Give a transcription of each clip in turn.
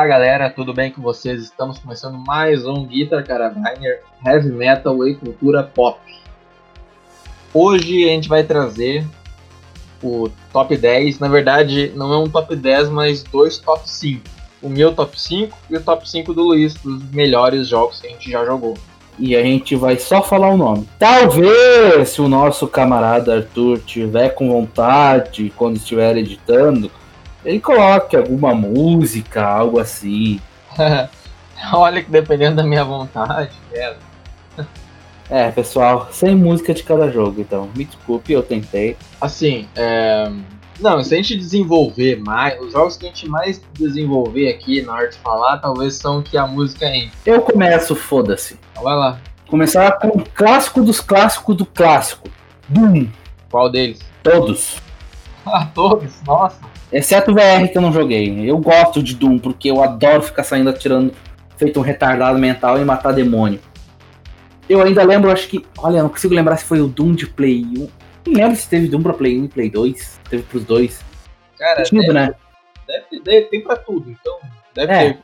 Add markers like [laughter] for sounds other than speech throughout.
Olá galera, tudo bem com vocês? Estamos começando mais um Guitar Carabiner Heavy Metal e Cultura Pop. Hoje a gente vai trazer o top 10, na verdade não é um top 10, mas dois top 5. O meu top 5 e o top 5 do Luiz, dos melhores jogos que a gente já jogou. E a gente vai só falar o nome. Talvez, se o nosso camarada Arthur tiver com vontade, quando estiver editando, ele coloque alguma música, algo assim. [laughs] Olha que dependendo da minha vontade, é. [laughs] É, pessoal, sem música de cada jogo, então. Me desculpe, eu tentei. Assim, é... Não, se a gente desenvolver mais, os jogos que a gente mais desenvolver aqui na hora de falar, talvez são que a música entra. Eu começo, foda-se. Então vai lá. Começar com o clássico dos clássicos do clássico. Doom. Qual deles? Todos. [laughs] Ah, todos? Nossa. Exceto o VR que eu não joguei. Eu gosto de Doom, porque eu adoro ficar saindo atirando, feito um retardado mental e matar demônio. Eu ainda lembro, acho que. Olha, não consigo lembrar se foi o Doom de Play 1. Não lembro se teve Doom pra Play 1 e Play 2. Teve pros dois. Cara, Tudo, deve, né? deve, deve, tem pra tudo, então deve É. ter.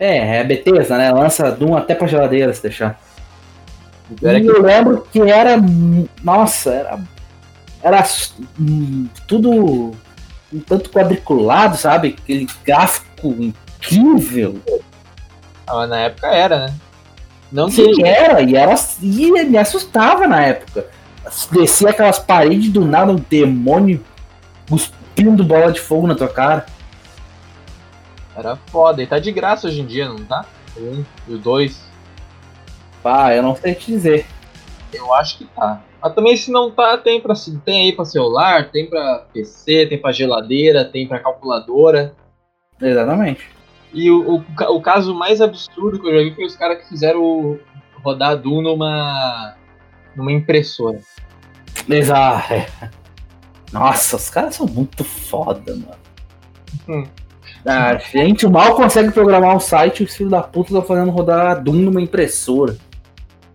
É, é Bethesda, né? Lança Doom até pra geladeira se deixar. E que- eu lembro que era. Nossa, era. Era hum, tudo um tanto quadriculado, sabe? Aquele gráfico incrível. Ah, mas na época era, né? Não que Sim, era, e era. E me assustava na época. Descia aquelas paredes do nada, um demônio cuspindo bola de fogo na tua cara. era foda. E tá de graça hoje em dia, não tá? O um e o dois. Pá, eu não sei te dizer. Eu acho que tá. Mas também se não tá, tem, pra, tem aí pra celular, tem pra PC, tem pra geladeira, tem pra calculadora. Exatamente. E o, o, o caso mais absurdo que eu já vi foi os caras que fizeram rodar Doom numa, numa impressora. Exato. é. Nossa, os caras são muito foda, mano. Hum. A gente mal consegue programar um site e os filhos da puta estão fazendo rodar Doom numa impressora.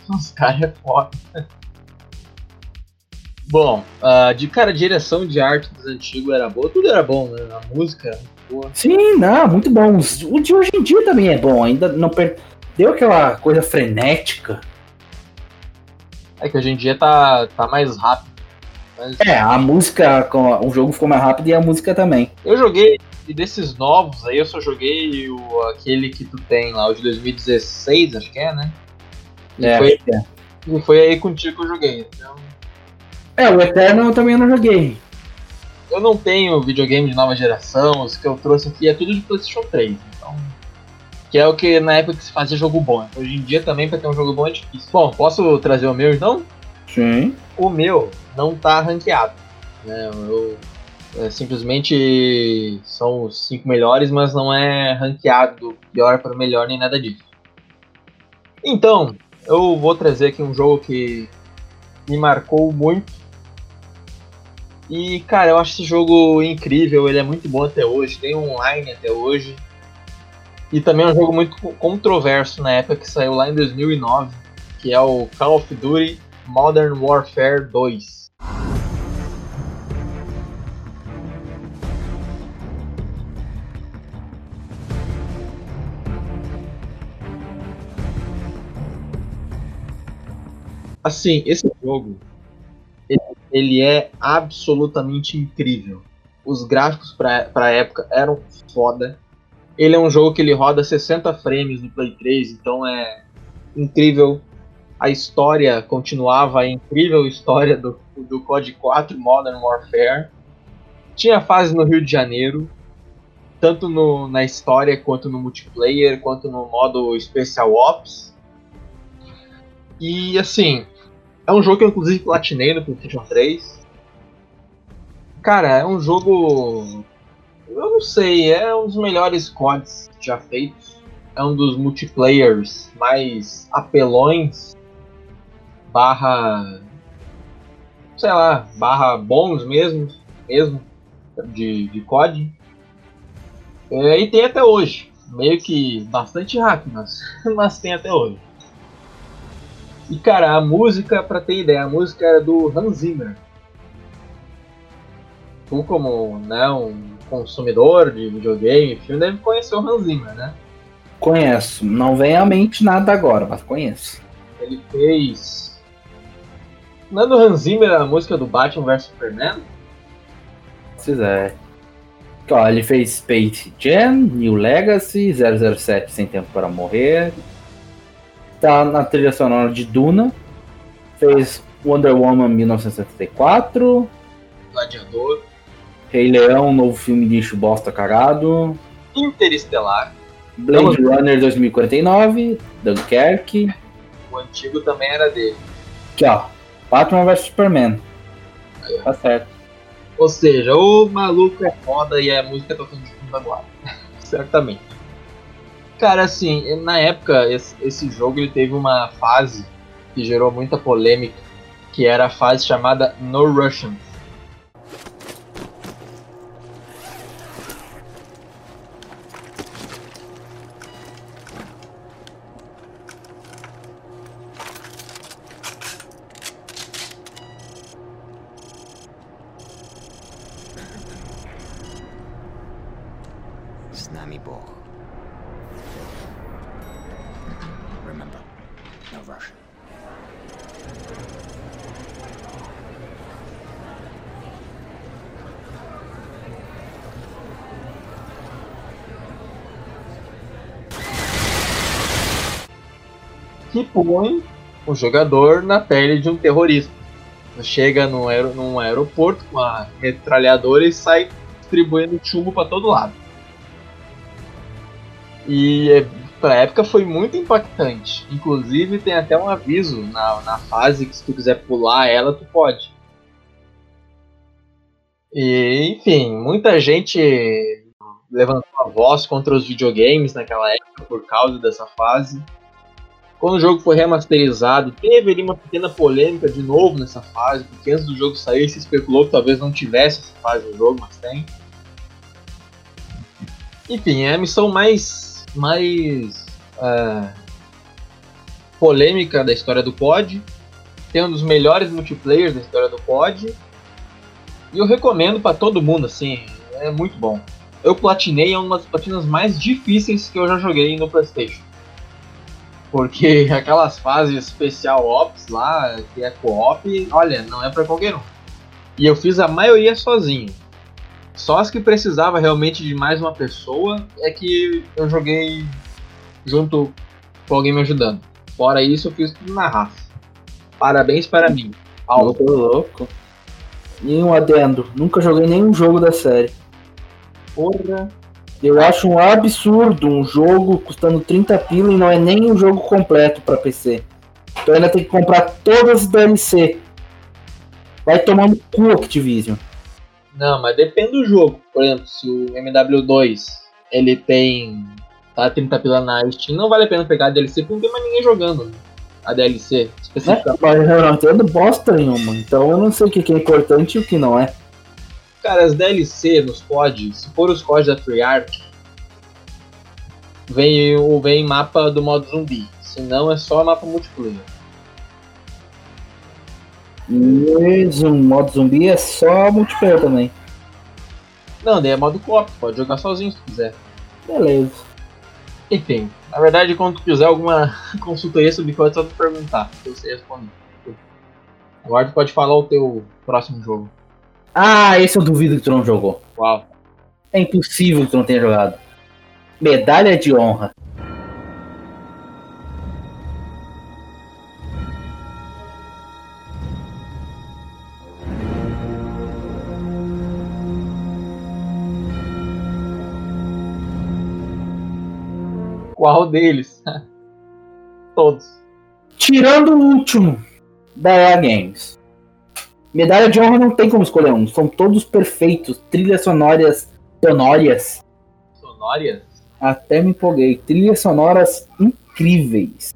Os caras é foda. Bom, ah, de cara, a direção de arte dos antigos era boa, tudo era bom, né? A música era muito boa. Sim, não, muito bom. O de hoje em dia também é bom, ainda não perdeu aquela coisa frenética. É que hoje em dia tá, tá mais rápido. Mas É, a música, o jogo ficou mais rápido e a música também. Eu joguei, e desses novos aí, eu só joguei o, aquele que tu tem lá, o de 2016, acho que é, né? E, É, foi, é. e foi aí contigo que eu joguei. Então, É, o Eterno eu também não joguei. eu não tenho videogame de nova geração, os que eu trouxe aqui é tudo de PlayStation 3. Então, que é o que na época que se fazia jogo bom. Hoje em dia também, pra ter um jogo bom é difícil. Bom, posso trazer o meu então? Sim. o meu não tá ranqueado. Né? Eu, é, simplesmente são os cinco melhores, mas não é ranqueado do pior para o melhor nem nada disso. Então, eu vou trazer aqui um jogo que me marcou muito. E, cara, eu acho esse jogo incrível, ele é muito bom até hoje, tem online até hoje. E também é um jogo muito co- controverso na época que saiu lá em 2009, que é o Call of Duty Modern Warfare 2. Assim, esse jogo ele, é absolutamente incrível. Os gráficos pra, pra época eram foda. Ele é um jogo que ele roda 60 frames no Play 3, então é incrível a história continuava a incrível história do, do COD 4 Modern Warfare. Tinha fase no Rio de Janeiro, tanto no- na história quanto no multiplayer, quanto no modo Special Ops. E assim, é um jogo que eu inclusive platinei no PlayStation 3. Cara, é um jogo. Eu não sei, é um dos melhores CODs já feitos. É um dos multiplayers mais apelões barra sei lá, barra bons mesmo, mesmo de, de COD. É, e tem até hoje. Meio que bastante hack, mas, [laughs] mas tem até hoje. E cara, a música, pra ter ideia, a música era do Hans Zimmer. tu como né, um consumidor de videogame, filme, deve conhecer o Hans Zimmer, né? Conheço. Não vem à mente nada agora, mas conheço. Ele fez. Não é do Hans Zimmer a música do Batman vs Superman? Se quiser. Ó, ele fez Space Jam, New Legacy, 007 Sem Tempo para Morrer. Tá na trilha sonora de Duna. Fez Wonder Woman 1974. Gladiador. Rei Leão, novo filme de bosta cagado. Interestelar. Blade Runner 2049. Dunkirk. O antigo também era dele. Aqui, ó. Batman vs Superman. Aí. Tá certo. Ou seja, o maluco é foda e a música tocando de fundo agora. [laughs] Certamente. Cara, assim, na época, esse, esse jogo ele teve uma fase que gerou muita polêmica, que era a fase chamada No Russian. Jogador na pele de um terrorista. Chega num, aer num aeroporto com a metralhadora e sai distribuindo chumbo para todo lado. E é, pra época foi muito impactante. Inclusive tem até um aviso na, na fase que se tu quiser pular ela, tu pode. E, enfim, muita gente levantou a voz contra os videogames naquela época por causa dessa fase. Quando o jogo foi remasterizado, teve ali uma pequena polêmica de novo nessa fase, porque antes do jogo sair se especulou que talvez não tivesse essa fase no jogo, mas tem. Enfim, é a missão mais, mais é, polêmica da história do COD. Tem um dos melhores multiplayers da história do COD. E eu recomendo para todo mundo, assim, é muito bom. Eu platinei, é uma das platinas mais difíceis que eu já joguei no PlayStation. Porque [laughs] aquelas fases especial ops lá, que é co-op, olha, não é para qualquer um. E eu fiz a maioria sozinho. Só as que precisava realmente de mais uma pessoa é que eu joguei junto com alguém me ajudando. Fora isso, eu fiz tudo na raça. Parabéns para mim. Louco, louco. E um adendo. Nunca joguei nenhum jogo da série. Porra. Eu acho um absurdo um jogo custando 30 pila e não é nem um jogo completo pra PC. Então ainda tem que comprar todas as DLC. Vai tomar no cu Activision. Não, mas depende do jogo. Por exemplo, se o MW2 ele tem. tá 30 pila na Steam, não vale a pena pegar a DLC porque não tem mais ninguém jogando a DLC Né? especificamente. Mas eu não entendo bosta nenhuma. Então eu não sei o que que é importante e o que não é. Cara, as DLC nos COD, se for os COD da Treyarch, vem o vem mapa do modo zumbi. Se não, é só mapa multiplayer. Um modo zumbi é só multiplayer também. Não, daí é modo co-op, pode jogar sozinho se quiser. Beleza. Enfim, na verdade, quando quiser alguma [laughs] consultoria sobre COD, é só tu perguntar, que eu sei responder. Agora tu pode falar o teu próximo jogo. Ah, esse eu duvido que tu não jogou. Uau. É impossível que tu não tenha jogado. Medalha de honra. Qual deles? [laughs] Todos. Tirando o último da EA Games. Medalha de honra não tem como escolher um. São todos perfeitos. Trilhas sonoras. Sonórias. Sonórias? Até me empolguei. Trilhas sonoras incríveis.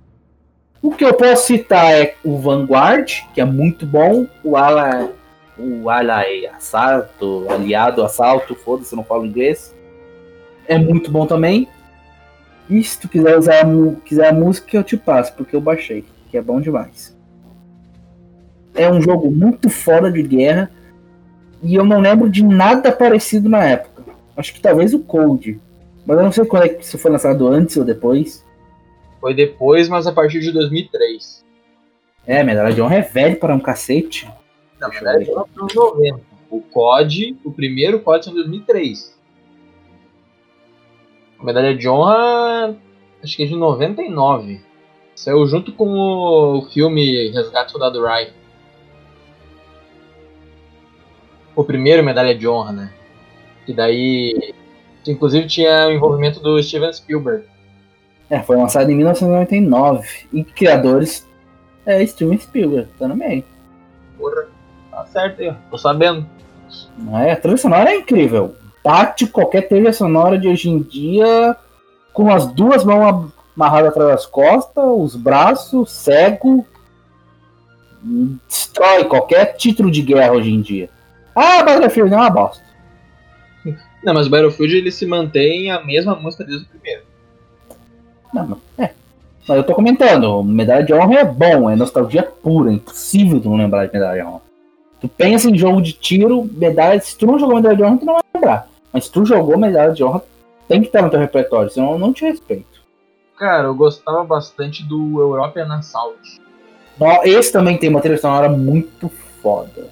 O que eu posso citar é o Vanguard, que é muito bom. O Ala. O Ala Assalto, Aliado Assalto, foda-se, eu não falo inglês. É muito bom também. E se tu quiser usar quiser a música, eu te passo, porque eu baixei, que é bom demais. É um jogo muito fora de guerra. E eu não lembro de nada parecido na época. Acho que talvez o Cold. Mas eu não sei quando é que isso foi lançado antes ou depois. Foi depois, mas a partir de 2003. É, Medalha de Honra é velho para um cacete. Não, na verdade, foi nos anos 90. O COD, o primeiro COD foi em 2003. A medalha de honra, acho que é de 99. Saiu junto com o filme Resgate do Soldado Ryan. O primeiro medalha de honra, né? Que daí. Inclusive tinha o envolvimento do Steven Spielberg. É, foi lançado em 1999. E criadores é Steven Spielberg, tá no meio. Porra, tá certo aí. Tô sabendo. É, a trilha sonora é incrível. Bate qualquer trilha sonora de hoje em dia com as duas mãos amarradas atrás das costas, os braços, cego. Destrói qualquer título de guerra hoje em dia. Ah, Battlefield é uma bosta. Não, mas o Battlefield ele se mantém a mesma música desde o primeiro. Não, não, é. Mas eu tô comentando, medalha de honra é bom, é nostalgia pura, é impossível tu não lembrar de medalha de honra. Tu pensa em jogo de tiro, medalha. Se tu não jogou medalha de honra, tu não vai lembrar. Mas se tu jogou medalha de honra, tem que estar no teu repertório, senão eu não te respeito. Cara, eu gostava bastante do European Assault. Esse também tem uma trilha sonora muito foda.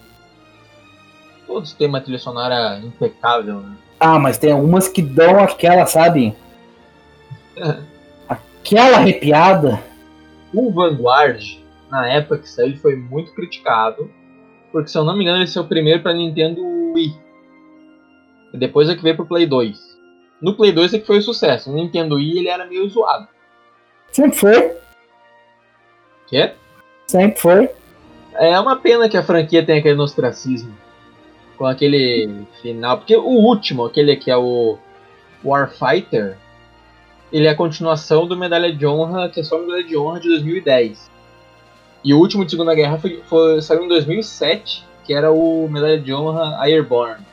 Todos têm uma trilha sonora impecável, né? Ah, mas tem algumas que dão aquela, sabe? [laughs] aquela arrepiada. O Vanguard, na época que saiu, foi muito criticado. Porque, se eu não me engano, ele é o primeiro para Nintendo Wii. E depois é que veio pro Play 2. No Play 2 é que foi o sucesso. No Nintendo Wii ele era meio zoado. Sempre foi. Quê? Sempre foi. É uma pena que a franquia tenha aquele ostracismo. Com aquele final. Porque o último, aquele que é o Warfighter, ele é a continuação do Medalha de Honra, que é só Medalha de Honra de 2010. E o último de Segunda Guerra foi, foi, saiu em 2007, que era o Medalha de Honra Airborne.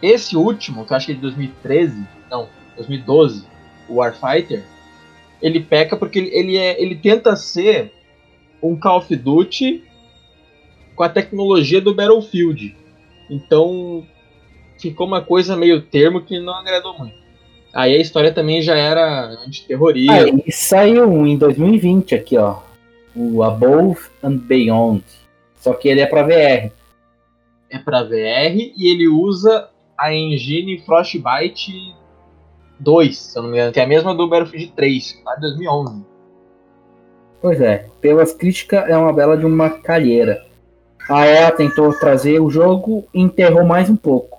Esse último, que eu acho que é de 2013, não, 2012, o Warfighter, ele peca porque ele, ele, é, ele tenta ser um Call of Duty com a tecnologia do Battlefield. Então ficou uma coisa meio termo que não agradou muito. Aí a história também já era antiterrorista. Ah, e saiu em 2020 aqui, ó. O Above and Beyond. Só que ele é para VR. É para VR e ele usa a engine Frostbite 2, se eu não me engano, que é a mesma do Battlefield 3, lá de 2011. Pois é, pelas críticas é uma bela de uma calheira. A EA tentou trazer o jogo e enterrou mais um pouco.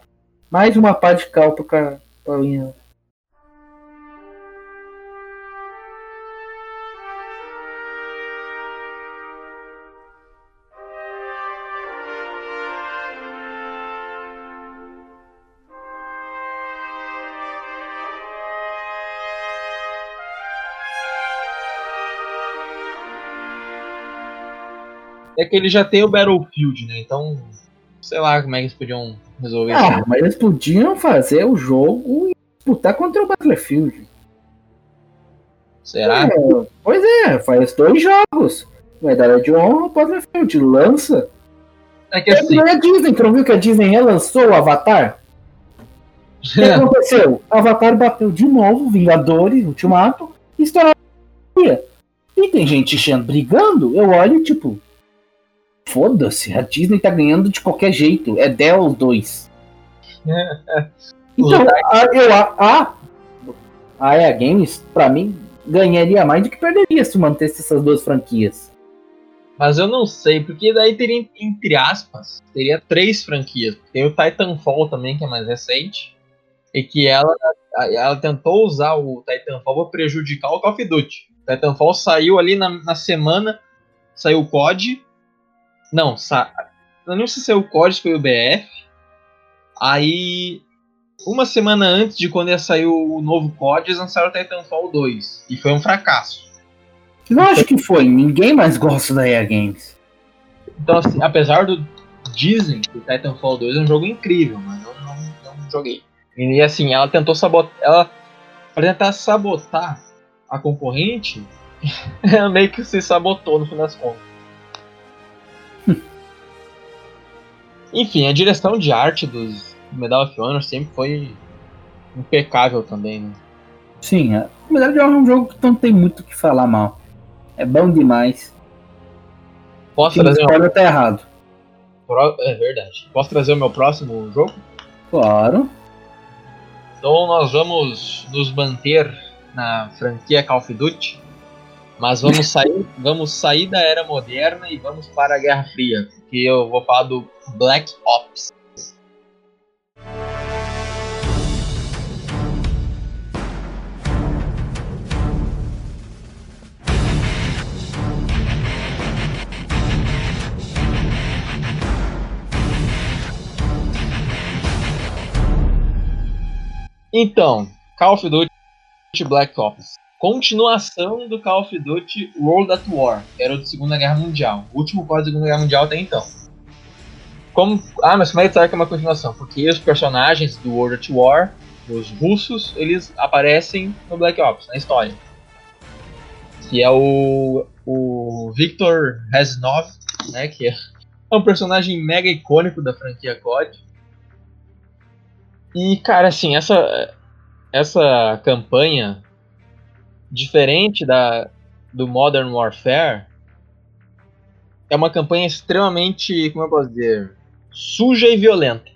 Mais uma pá de cal pra, pra É que ele já tem o Battlefield, né? Então, sei lá como é que eles podiam resolver ah, isso. mas eles podiam fazer o jogo e disputar contra o Battlefield. Será? É, pois é, faz dois jogos. Medalha de honra, Battlefield lança. É que assim... É a Disney, tu não viu que a Disney relançou o Avatar? O que [laughs] aconteceu? O Avatar bateu de novo, Vingadores, Ultimato, e estourou. E tem gente brigando, eu olho tipo, Foda-se, a Disney tá ganhando de qualquer jeito. É Dell [laughs] 2. então, a, eu, a, a, a EA Games, pra mim, ganharia mais do que perderia se mantesse essas duas franquias. Mas eu não sei, porque daí teria, entre aspas, teria três franquias. Tem o Titanfall também, que é mais recente. E que ela, ela tentou usar o Titanfall para prejudicar o Call of Duty. O Titanfall saiu ali na, na semana, saiu o COD, não, sa... eu não sei se é o código foi o BF. Aí, uma semana antes de quando ia sair o novo código, eles lançaram o Titanfall 2. E foi um fracasso. Eu acho que foi. Ninguém mais gosta da EA Games. Então, assim, apesar do dizem que o Titanfall 2 é um jogo incrível, mas eu não, não joguei. E assim, ela tentou sabotar. Ela, pra tentar sabotar a concorrente, [laughs] ela meio que se sabotou no fim das contas. Enfim, a direção de arte dos Medal of Honor sempre foi impecável também, né? Sim, a Medal of Honor é um jogo que não tem muito o que falar mal. É bom demais. Posso Quem trazer, o meu spoiler tá errado. pró- é verdade. Posso trazer o meu próximo jogo? Claro. Então nós vamos nos manter na franquia Call of Duty, mas vamos sair, [laughs] vamos sair da era moderna e vamos para a Guerra Fria, porque eu vou falar do Black Ops. Então, Call of Duty Black Ops. Continuação do Call of Duty World at War, que era o de Segunda Guerra Mundial. Último pós Segunda Guerra Mundial até então. Como... Ah, mas como é que é uma continuação? Porque os personagens do World at War, os russos, eles aparecem no Black Ops, na história. Que é o, o Viktor Reznov, né, que é um personagem mega icônico da franquia COD. E, cara, assim, essa, essa campanha, diferente da, do Modern Warfare, é uma campanha extremamente, como eu posso dizer, suja e violenta.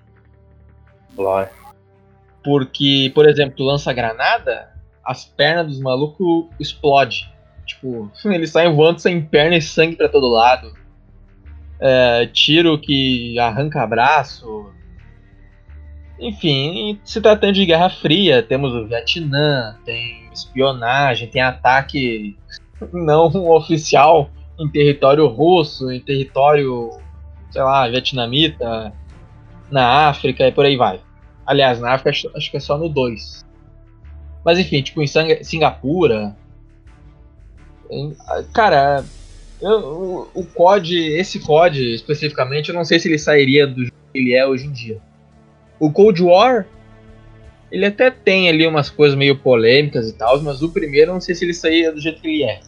Glória. Porque, por exemplo, tu lança granada, as pernas dos malucos explodem. Tipo, [laughs] eles saem voando sem perna e sangue pra todo lado. É, tiro que arranca braço. Enfim, se tratando de Guerra Fria, temos o Vietnã, tem espionagem, tem ataque não [laughs] oficial em território russo, em território, sei lá, vietnamita, na África e por aí vai. Aliás, na África acho, que é só no 2. Mas enfim, tipo em Singapura. em- cara, eu- o, o COD, esse COD especificamente, eu não sei se ele sairia do jeito que ele é hoje em dia. O Cold War, ele até tem ali umas coisas meio polêmicas e tal, mas o primeiro eu não sei se ele saía do jeito que ele é.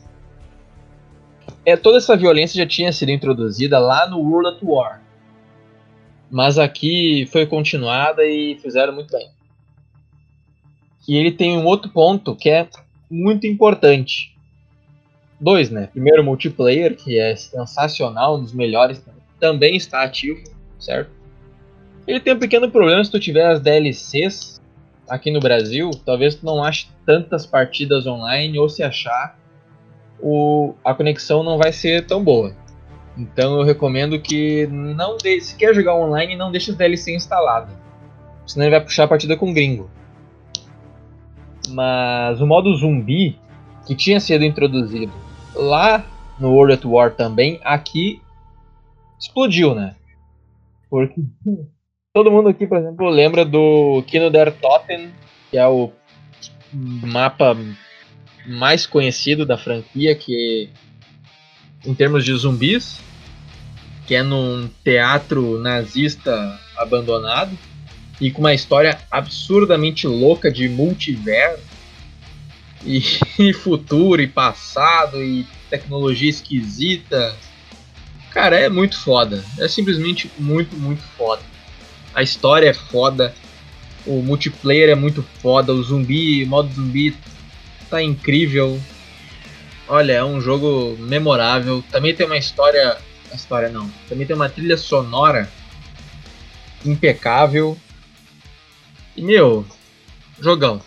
É. Toda essa violência já tinha sido introduzida lá no World at War. Mas aqui foi continuada e fizeram muito bem. E ele tem um outro ponto que é muito importante. Dois, né? Primeiro, o multiplayer, que é sensacional, um dos melhores, também está ativo, certo? Ele tem um pequeno problema se tu tiver as DLCs aqui no Brasil, talvez tu não ache tantas partidas online, ou se achar, o, a conexão não vai ser tão boa. Então eu recomendo que não de, se quer jogar online, não deixe as DLC instaladas. Senão ele vai puxar a partida com gringo. Mas o modo zumbi, que tinha sido introduzido lá no World at War também, aqui explodiu, né? Porque [laughs] todo mundo aqui, por exemplo, lembra do Kino der Toten, que é o mapa mais conhecido da franquia, que em termos de zumbis, que é num teatro nazista abandonado e com uma história absurdamente louca de multiverso e, [laughs] e futuro e passado e tecnologia esquisita. Cara, é muito foda. É simplesmente muito, muito foda. A história é foda. O multiplayer é muito foda. O zumbi, o modo zumbi tá incrível. Olha, é um jogo memorável. Também tem uma história. História não. Também tem uma trilha sonora impecável. E meu, jogão.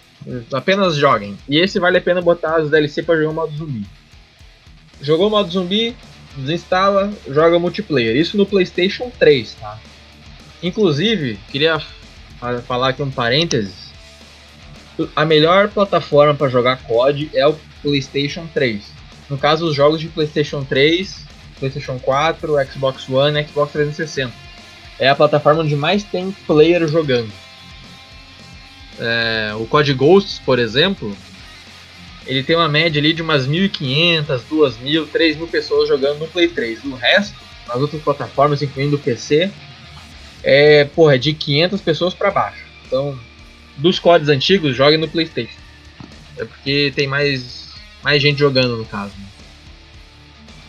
Apenas joguem. E esse vale a pena botar as DLC pra jogar o modo zumbi. Jogou o modo zumbi, desinstala, joga multiplayer. Isso no PlayStation 3, tá? Inclusive, queria falar aqui um parênteses. A melhor plataforma para jogar COD é o PlayStation 3. No caso, os jogos de PlayStation 3, PlayStation 4, Xbox One, Xbox 360. É a plataforma onde mais tem player jogando. É, o COD Ghosts, por exemplo, ele tem uma média ali de umas 1.500, 2.000, 3.000 pessoas jogando no Play 3. O resto, nas outras plataformas, incluindo o PC, é, porra, é de 500 pessoas para baixo. Então, dos CODs antigos, joguem no PlayStation. É porque tem mais, mais gente jogando no caso.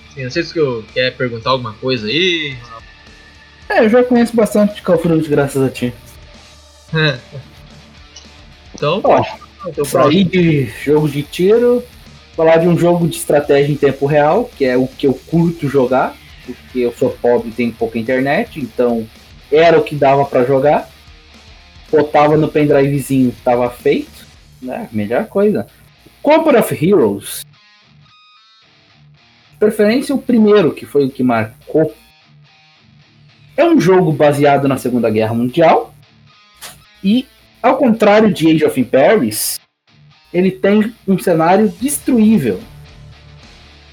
Assim, não sei se eu quer perguntar alguma coisa aí. É, eu já conheço bastante de Call of Duty graças a ti. [laughs] Então, Ó, então sair de jogo de tiro, falar de um jogo de estratégia em tempo real, que é o que eu curto jogar, porque eu sou pobre e tenho pouca internet, então era o que dava pra jogar. Botava no pendrivezinho, tava feito, né? Melhor coisa. Company of Heroes. Preferência o primeiro, que foi o que marcou. É um jogo baseado na Segunda Guerra Mundial. E, ao contrário de Age of Empires, ele tem um cenário destruível.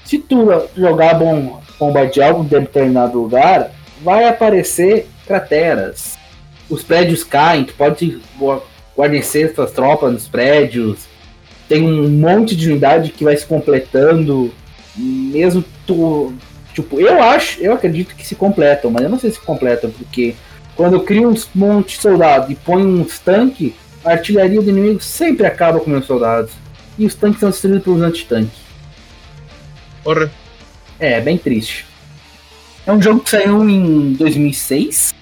Se tu jogar bom, bombardear algum determinado lugar, vai aparecer crateras. Os prédios caem, tu pode gua- guarnecer suas tropas nos prédios. Tem um monte de unidade que vai se completando. Mesmo tu. Tipo, eu acho, eu acredito que se completam, mas eu não sei se completam, porque quando eu crio uns monte de soldado e ponho uns tanques, a artilharia do inimigo sempre acaba com meus soldados. E os tanques são destruídos pelos antitanques. Porra. É, é bem triste. É um jogo que saiu em 2006.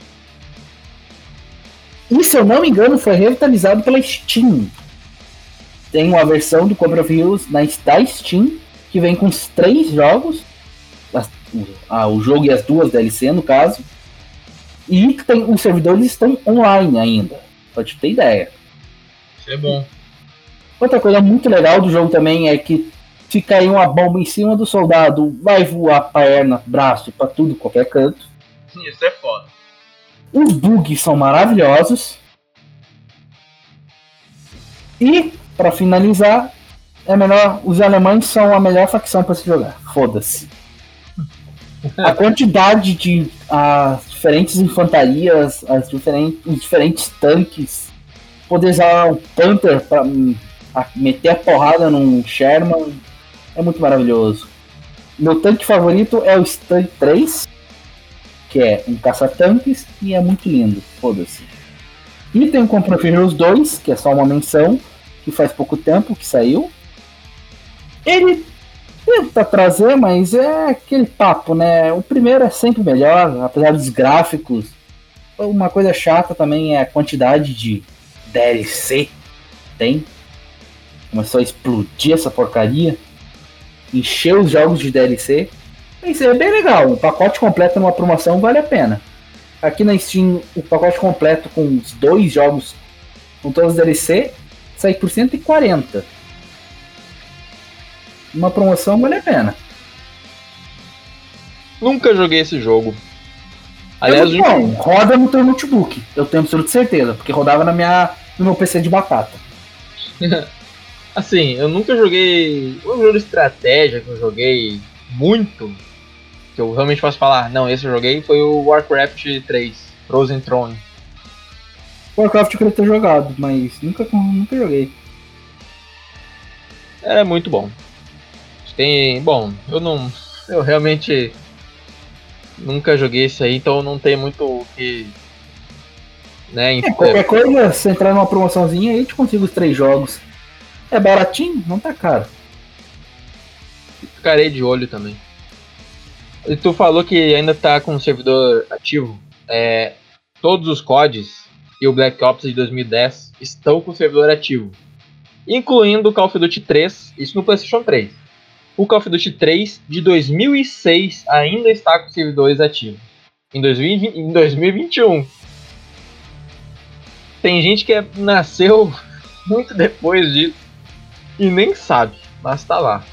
E se eu não me engano, foi revitalizado pela Steam. Tem uma versão do Cobra of Heroes na da Steam que vem com os três jogos. ah, o jogo e as duas DLC, no caso. E tem, os servidores estão online ainda. Pra te ter ideia. Isso é bom. Outra coisa muito legal do jogo também é que se cair uma bomba em cima do soldado, vai voar perna, braço, pra tudo, qualquer canto. Isso é foda. Os bugs são maravilhosos. E, pra finalizar, é melhor. Os alemães são a melhor facção pra se jogar. Foda-se. A quantidade de as diferentes infantarias, as diferentes, os diferentes tanques, poder usar um Panther pra hum, meter a porrada num Sherman é muito maravilhoso. Meu tanque favorito é o Stun 3, que é um caça-tanques e é muito lindo, foda-se. E tem o Compra Heroes 2, que é só uma menção, que faz pouco tempo que saiu. Ele tenta trazer, mas é aquele papo, né? O primeiro é sempre melhor, apesar dos gráficos. Uma coisa chata também é a quantidade de DLC tem. Começou a explodir essa porcaria. Encher os jogos de DLC. Isso é bem legal. O pacote completo numa promoção vale a pena. Aqui na Steam, o pacote completo com os dois jogos, com todos os DLC, sai por 140. Uma promoção vale a pena. Nunca joguei esse jogo. Aliás, eu, bom, roda no teu notebook. Eu tenho absoluta certeza, porque rodava na minha, no meu PC de batata. [laughs] assim, eu nunca joguei. Um jogo de estratégia que eu joguei muito. Que eu realmente posso falar, não, esse eu joguei foi o Warcraft 3, Frozen Throne. Warcraft eu queria ter jogado, mas nunca, nunca joguei. É muito bom. Tem. Bom, eu não. Eu realmente nunca joguei esse aí, então não tem muito o que. Né, É, qualquer coisa, se entrar numa promoçãozinha aí, te consigo os três jogos. É baratinho? Não tá caro. Ficarei de olho também. E tu falou que ainda tá com o servidor ativo. É, todos os CODs e o Black Ops de 2010 estão com o servidor ativo. Incluindo o Call of Duty 3, isso no PlayStation 3. O Call of Duty 3 de 2006 ainda está com os servidores ativos. Em, 2020, em 2021. Tem gente que é- nasceu [laughs] muito depois disso e nem sabe, mas tá lá.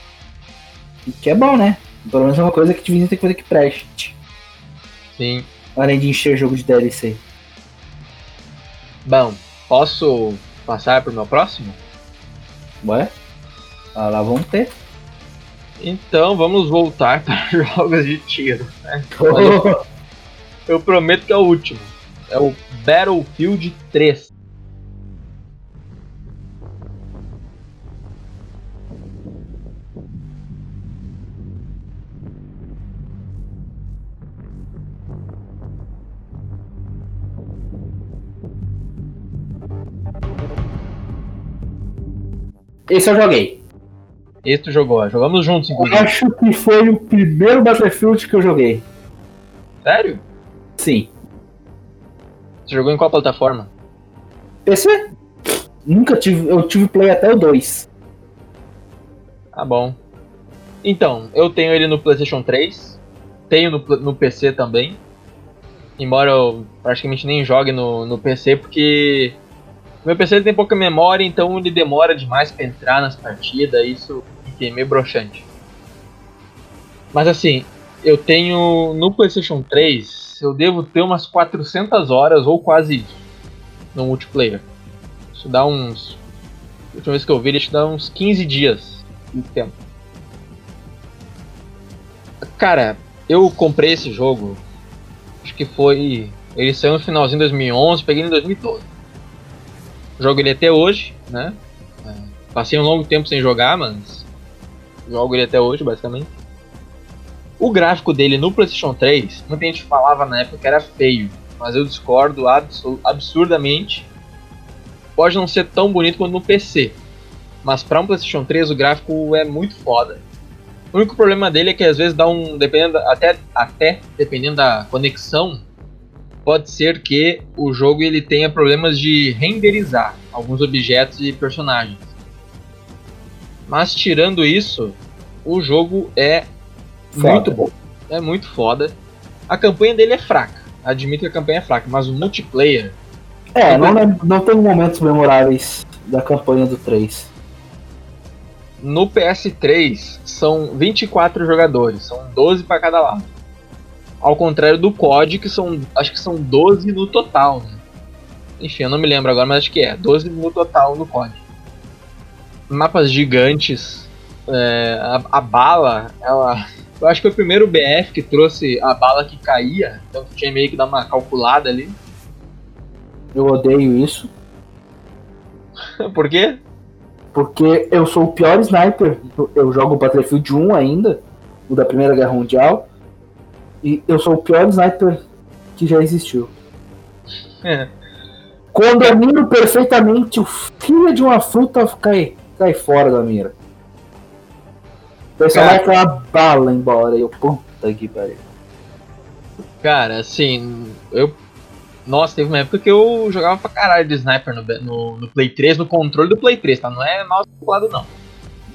Que é bom, né? Pelo menos é uma coisa que te tem que fazer que preste. Sim. Além de encher jogo de DLC. Bom, posso passar pro meu próximo? Ué? Ah, lá vamos ter. Então vamos voltar [laughs] para jogos de tiro. né? [laughs] Eu prometo que é o último. É o Battlefield 3. Esse eu joguei. Esse tu jogou, jogamos juntos, Eu inclusive. acho que foi o primeiro Battlefield que eu joguei. Sério? Sim. Você jogou em qual plataforma? PC? Nunca tive. Eu tive Play até o 2. Tá bom. Então, eu tenho ele no PlayStation 3, tenho no, no PC também. Embora eu praticamente nem jogue no, no PC, porque meu PC tem pouca memória, então ele demora demais pra entrar nas partidas, isso enfim, é meio broxante. Mas assim, eu tenho no PlayStation 3, eu devo ter umas 400 horas ou quase isso no multiplayer. Isso dá uns. A última vez que eu vi, isso dá uns 15 dias de tempo. Cara, eu comprei esse jogo, acho que foi. Ele saiu no finalzinho de 2011, peguei ele em 2012. Jogo ele até hoje, né? É, Passei um longo tempo sem jogar, mas. Jogo ele até hoje, basicamente. O gráfico dele no PlayStation 3, muita gente falava na época que era feio, mas eu discordo absu- absurdamente. Pode não ser tão bonito quanto no PC, mas para um PlayStation 3 o gráfico é muito foda. O único problema dele é que às vezes dá um. Dependendo até, até dependendo da conexão, pode ser que o jogo ele tenha problemas de renderizar alguns objetos e personagens. Mas tirando isso, o jogo é Foda. muito bom. É muito foda. A campanha dele é fraca. Admito que a campanha é fraca, mas o multiplayer. É, não, lembro- não tem momentos memoráveis da campanha do 3. No PS3 são 24 jogadores, são 12 para cada lado. Ao contrário do COD, que são. Acho que são 12 no total, né? Enfim, eu não me lembro agora, mas acho que é. 12 no total no COD. Mapas gigantes. é, a, a bala, ela. Eu acho que foi o primeiro BF que trouxe a bala que caía. Então tinha meio que dar uma calculada ali. Eu odeio isso. [laughs] Por quê? Porque eu sou o pior sniper. Eu jogo Battlefield 1 ainda, o da Primeira Guerra Mundial. E eu sou o pior sniper que já existiu. É. Quando eu miro perfeitamente, o filho de uma fruta cai, cai fora da mira. O pessoal vai com uma bala embora. E eu, puta que pariu. Cara, assim, eu. Nossa, teve uma época que eu jogava pra caralho de sniper no, no, no Play 3, no controle do Play 3, tá? Não é mal calculado, não.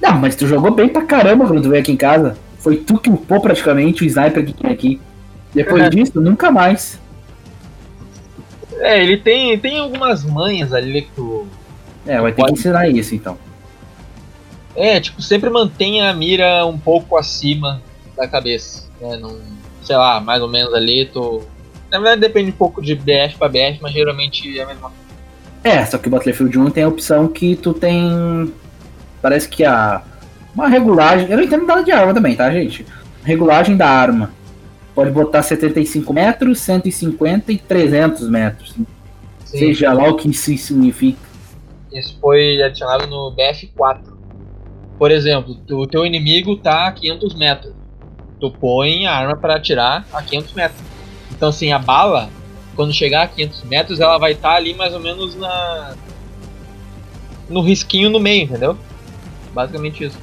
Não, mas tu jogou bem pra caramba quando tu veio aqui em casa. Foi tu que upou praticamente o sniper que tinha aqui. Depois Uhum. disso, nunca mais. É, ele tem, tem algumas manhas ali que tu. É, vai ter que Pode. ensinar isso então. É, tipo, sempre mantém a mira um pouco acima da cabeça. Né? Não, sei lá, mais ou menos ali, tu. Na verdade depende um pouco de BF pra BF, mas geralmente é a mesma coisa. É, só que o Battlefield 1 tem a opção que tu tem. Parece que a. Uma regulagem. Eu não entendo nada de arma também, tá, gente? Regulagem da arma. Pode botar 75 metros, 150 e 300 metros. Seja lá o que isso significa. Isso foi adicionado no BF4. Por exemplo, o teu inimigo tá a 500 metros. Tu põe a arma para atirar a 500 metros. Então, assim, a bala, quando chegar a 500 metros, ela vai estar ali mais ou menos na. no risquinho no meio, entendeu? Basicamente isso.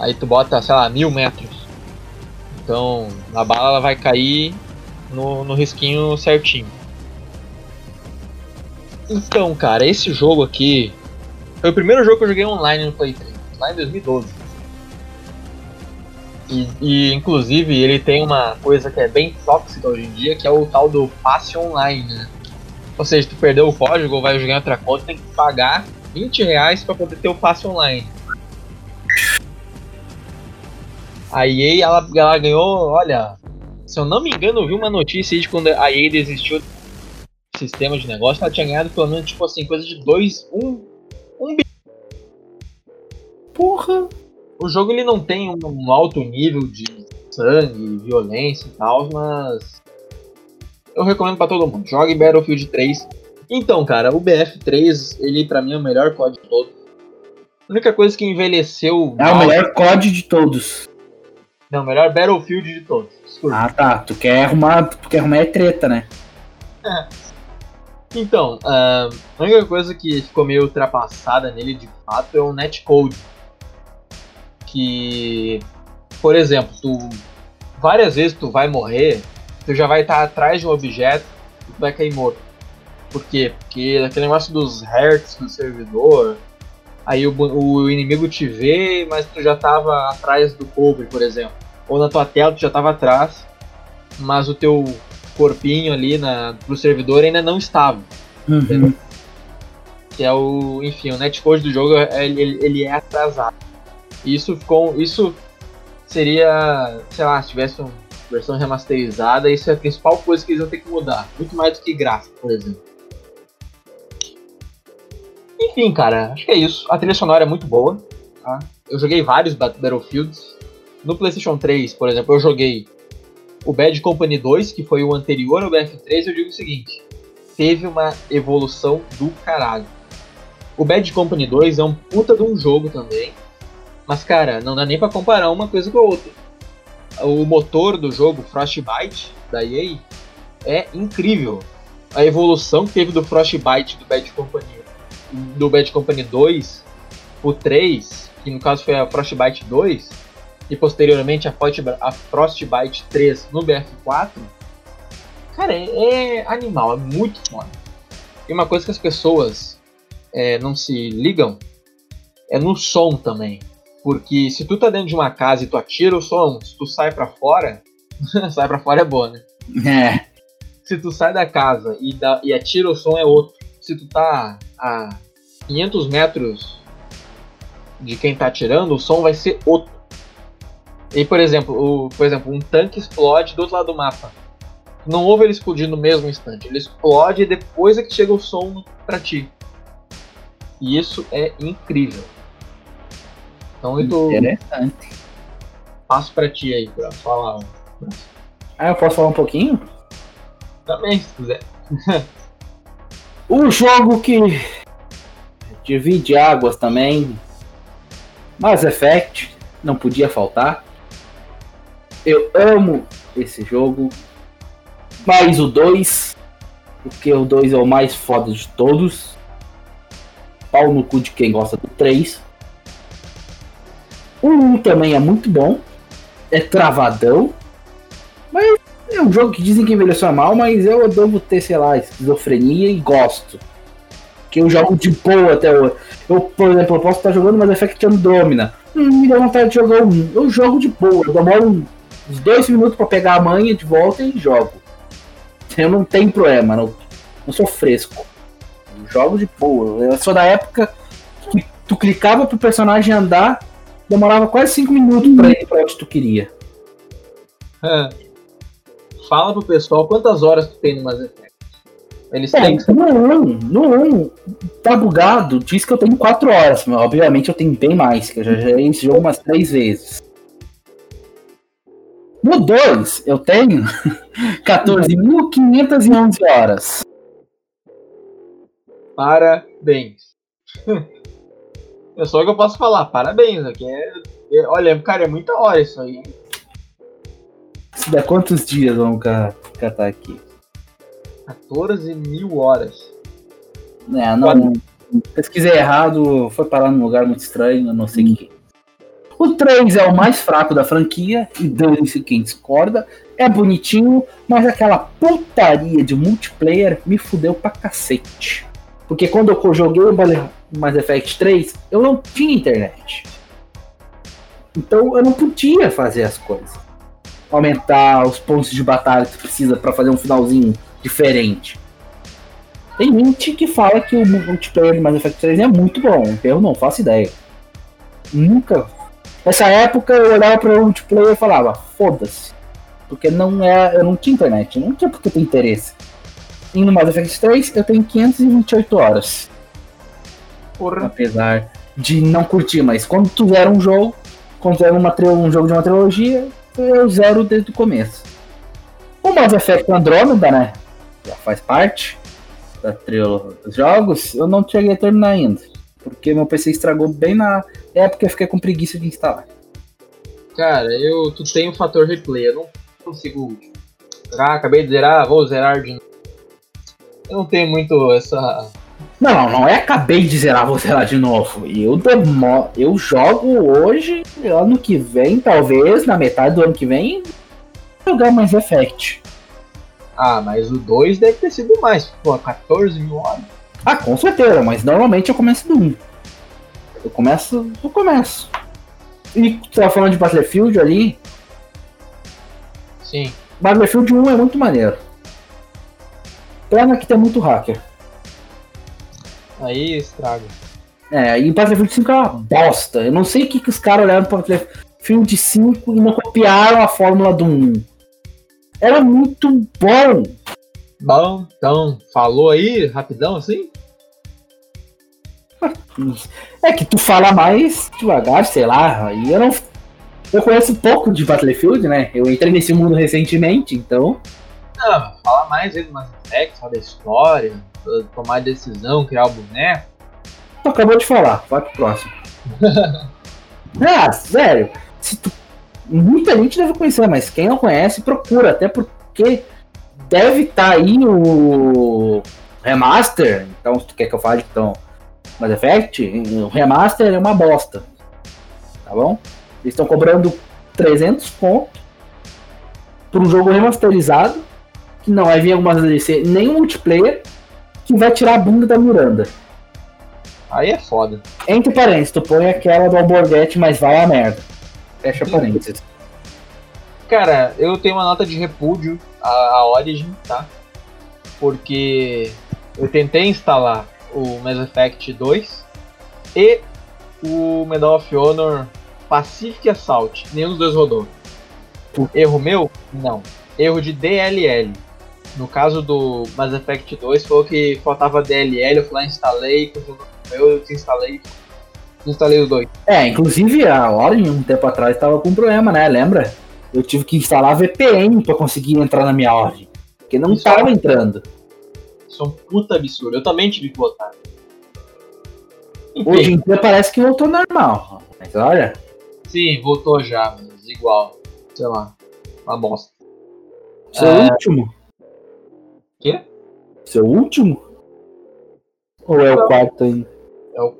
Aí tu bota, sei lá, mil metros. Então, a bala ela vai cair no, no risquinho certinho. Então, cara, esse jogo aqui foi o primeiro jogo que eu joguei online no Play 3, lá em 2012. E, e, inclusive ele tem uma coisa que é bem tóxica hoje em dia, que é o tal do passe online, né? Ou seja, tu perdeu o código vai jogar outra conta, tem que pagar 20 reais pra poder ter o passe online. A EA, ela, ela ganhou, olha, se eu não me engano, eu vi uma notícia aí de quando a EA desistiu do sistema de negócio, ela tinha ganhado pelo menos, tipo assim, coisa de 2, 1, Porra! O jogo ele não tem um, um alto nível de sangue, violência e tal, mas eu recomendo pra todo mundo. Jogue Battlefield 3. Então, cara, o BF3, ele pra mim é o melhor código de todos. A única coisa que envelheceu É o mal- melhor COD de todos. Não, melhor Battlefield de todos. Desculpa. Ah tá, tu quer arrumar. Tu quer arrumar é treta, né? Então, ah, a única coisa que ficou meio ultrapassada nele de fato é o netcode. Que, por exemplo, tu várias vezes tu vai morrer, tu já vai estar atrás de um objeto e tu vai cair morto. Por quê? Porque aquele negócio dos hertz do servidor, aí o, o inimigo te vê, mas tu já tava atrás do cobre, por exemplo. Ou na tua tela tu já tava atrás, mas o teu corpinho ali na, pro servidor ainda não estava. Uhum. Que é o. Enfim, o netcode do jogo é- ele, ele é atrasado. Isso ficou. Isso seria. Sei lá, se tivesse uma versão remasterizada, isso é a principal coisa que eles iam ter que mudar. Muito mais do que gráfico, por exemplo. Enfim, cara, acho que é isso. A trilha sonora é muito boa. tá? Eu joguei vários Bat- Battlefields. No PlayStation 3, por exemplo, eu joguei o Bad Company 2, que foi o anterior ao BF3. Eu digo o seguinte: teve uma evolução do caralho. O Bad Company 2 é um puta de um jogo também. Mas, cara, não dá nem pra comparar uma coisa com a outra. O motor do jogo, Frostbite, da EA, é incrível. A evolução que teve do Frostbite do Bad Company, do Bad Company 2 o 3, que no caso foi a Frostbite 2, e posteriormente a, Frostbi- a Frostbite 3 no BF4, cara, é, é animal, é muito foda. E uma coisa que as pessoas é, não se ligam é no som também. Porque se tu tá dentro de uma casa e tu atira o som, se tu sai pra fora, [laughs] sai pra fora é boa, né? É. Se tu sai da casa e, dá, e atira o som é outro. Se tu tá a 500 metros de quem tá atirando, o som vai ser outro. E por exemplo, o, por exemplo, um tanque explode do outro lado do mapa. Não ouve ele explodir no mesmo instante. Ele explode e depois é que chega o som pra ti. E isso é incrível. Então eu Interessante. passo pra ti aí pra falar Ah, eu posso falar um pouquinho? também, se quiser. [laughs] Um jogo que divide águas também. Mass Effect, não podia faltar. Eu amo esse jogo. Mais o 2, porque o 2 é o mais foda de todos. Pau no cu de quem gosta do 3. O 1 também é muito bom. É travadão. É um jogo que dizem que envelheceu mal, mas eu devo ter, sei lá, esquizofrenia e gosto. Que eu jogo de boa até hoje. Eu, por exemplo, eu posso estar jogando Mass Effect Andromeda. Hum, me dá vontade de jogar um. Eu jogo de boa. Eu demoro uns dois minutos pra pegar a manha de volta e jogo. Eu não tenho problema, não, não sou fresco. Eu jogo de boa. Eu sou da época que tu clicava pro personagem andar, demorava quase cinco minutos pra ir pra onde tu queria. Fala pro pessoal quantas horas tu tem no Mass Effect. Eles É, têm que no 1, no 1, tá bugado, diz que eu tenho 4 horas, mas obviamente eu tenho bem mais, que eu já joguei esse jogo umas 3 vezes. No 2, eu tenho [laughs] 14.511 horas. Parabéns. [laughs] É só o que eu posso falar, parabéns. Aqui é, é- olha, cara, é muita hora isso aí. Se der quantos dias vamos ca- catar aqui? 14 mil horas. É, não. Pesquisei errado, foi parar num lugar muito estranho, eu não sei o que. O 3 é o mais fraco da franquia, e dane-se quem discorda. É bonitinho, mas aquela putaria de multiplayer me fudeu pra cacete. Porque quando eu joguei o Mass Effect 3, eu não tinha internet. Então eu não podia fazer as coisas. Aumentar os pontos de batalha que precisa pra fazer um finalzinho diferente. Tem gente que fala que o multiplayer de Mass Effect 3 é muito bom. Eu não faço ideia. Nunca. Nessa época eu olhava para o multiplayer e falava, foda-se. Porque não é. Eu não tinha internet, não tinha porque ter interesse. E no Mass Effect 3 eu tenho 528 horas. Porra. Apesar de não curtir, mas quando tu zera um jogo, quando tu zera uma, um jogo de uma trilogia, eu zero desde o começo. O Mass Effect Andromeda, né? Já faz parte da trilha dos jogos, eu não cheguei a terminar ainda. Porque meu PC estragou bem na época eu fiquei com preguiça de instalar. Cara, eu tu tem o fator replay, eu não consigo zerar, acabei de zerar, vou zerar de novo. Eu não tenho muito essa. Não, não é acabei de zerar, vou zerar de novo. Eu demo... eu jogo hoje, ano que vem, talvez, na metade do ano que vem, jogar mais Effect. Ah, mas o 2 deve ter sido mais. Pô, 14 mil horas. Ah, com certeza, mas normalmente eu começo do 1. Eu começo do começo. E tu tava falando de Battlefield ali. Sim. Battlefield 1 é muito maneiro. Pena que tem muito hacker. Aí estraga. É, e Battlefield 5 é uma bosta. Eu não sei o que, que os caras olharam para Battlefield 5 e não copiaram a fórmula do 1. Era muito bom. Bom, então, falou aí, rapidão assim? É que tu fala mais devagar, sei lá. Aí eu não. Eu conheço pouco de Battlefield, né? Eu entrei nesse mundo recentemente, então. Não, fala mais do Mass Effect, fala da história, tomar decisão, criar o boneco. Tu acabou de falar, vai pro próximo. [laughs] ah, sério. Tu... Muita gente deve conhecer, mas quem não conhece, procura, até porque deve estar tá aí o remaster. Então, se tu quer que eu fale então Mass Effect, o remaster é uma bosta. Tá bom? Eles estão cobrando 300 pontos por um jogo remasterizado que não vai vir algumas DLC, nem multiplayer que vai tirar a bunda da Miranda. Aí é foda. Entre parênteses, tu põe aquela do Alborguete, mas vai a merda. Fecha parênteses. Cara, eu tenho uma nota de repúdio a Origin, tá? Porque eu tentei instalar o Mass Effect 2 e o Medal of Honor Pacific Assault. Nenhum dos dois rodou. Erro meu? Não. Erro de DLL. No caso do Mass Effect 2, foi que faltava DLL, eu fui lá instalei, eu desinstalei, instalei os dois. É, inclusive a Origin um tempo atrás estava com problema, né? Lembra? Eu tive que instalar VPN para conseguir entrar na minha Origin. Porque não estava é... entrando. Isso é um puta absurdo. Eu também tive que botar. Enfim. Hoje em dia parece que voltou normal. Mas olha. Sim, voltou já, mas igual. Sei lá. Uma bosta. Seu é... último? Quê? Seu último? Ou é o quarto ainda? É o...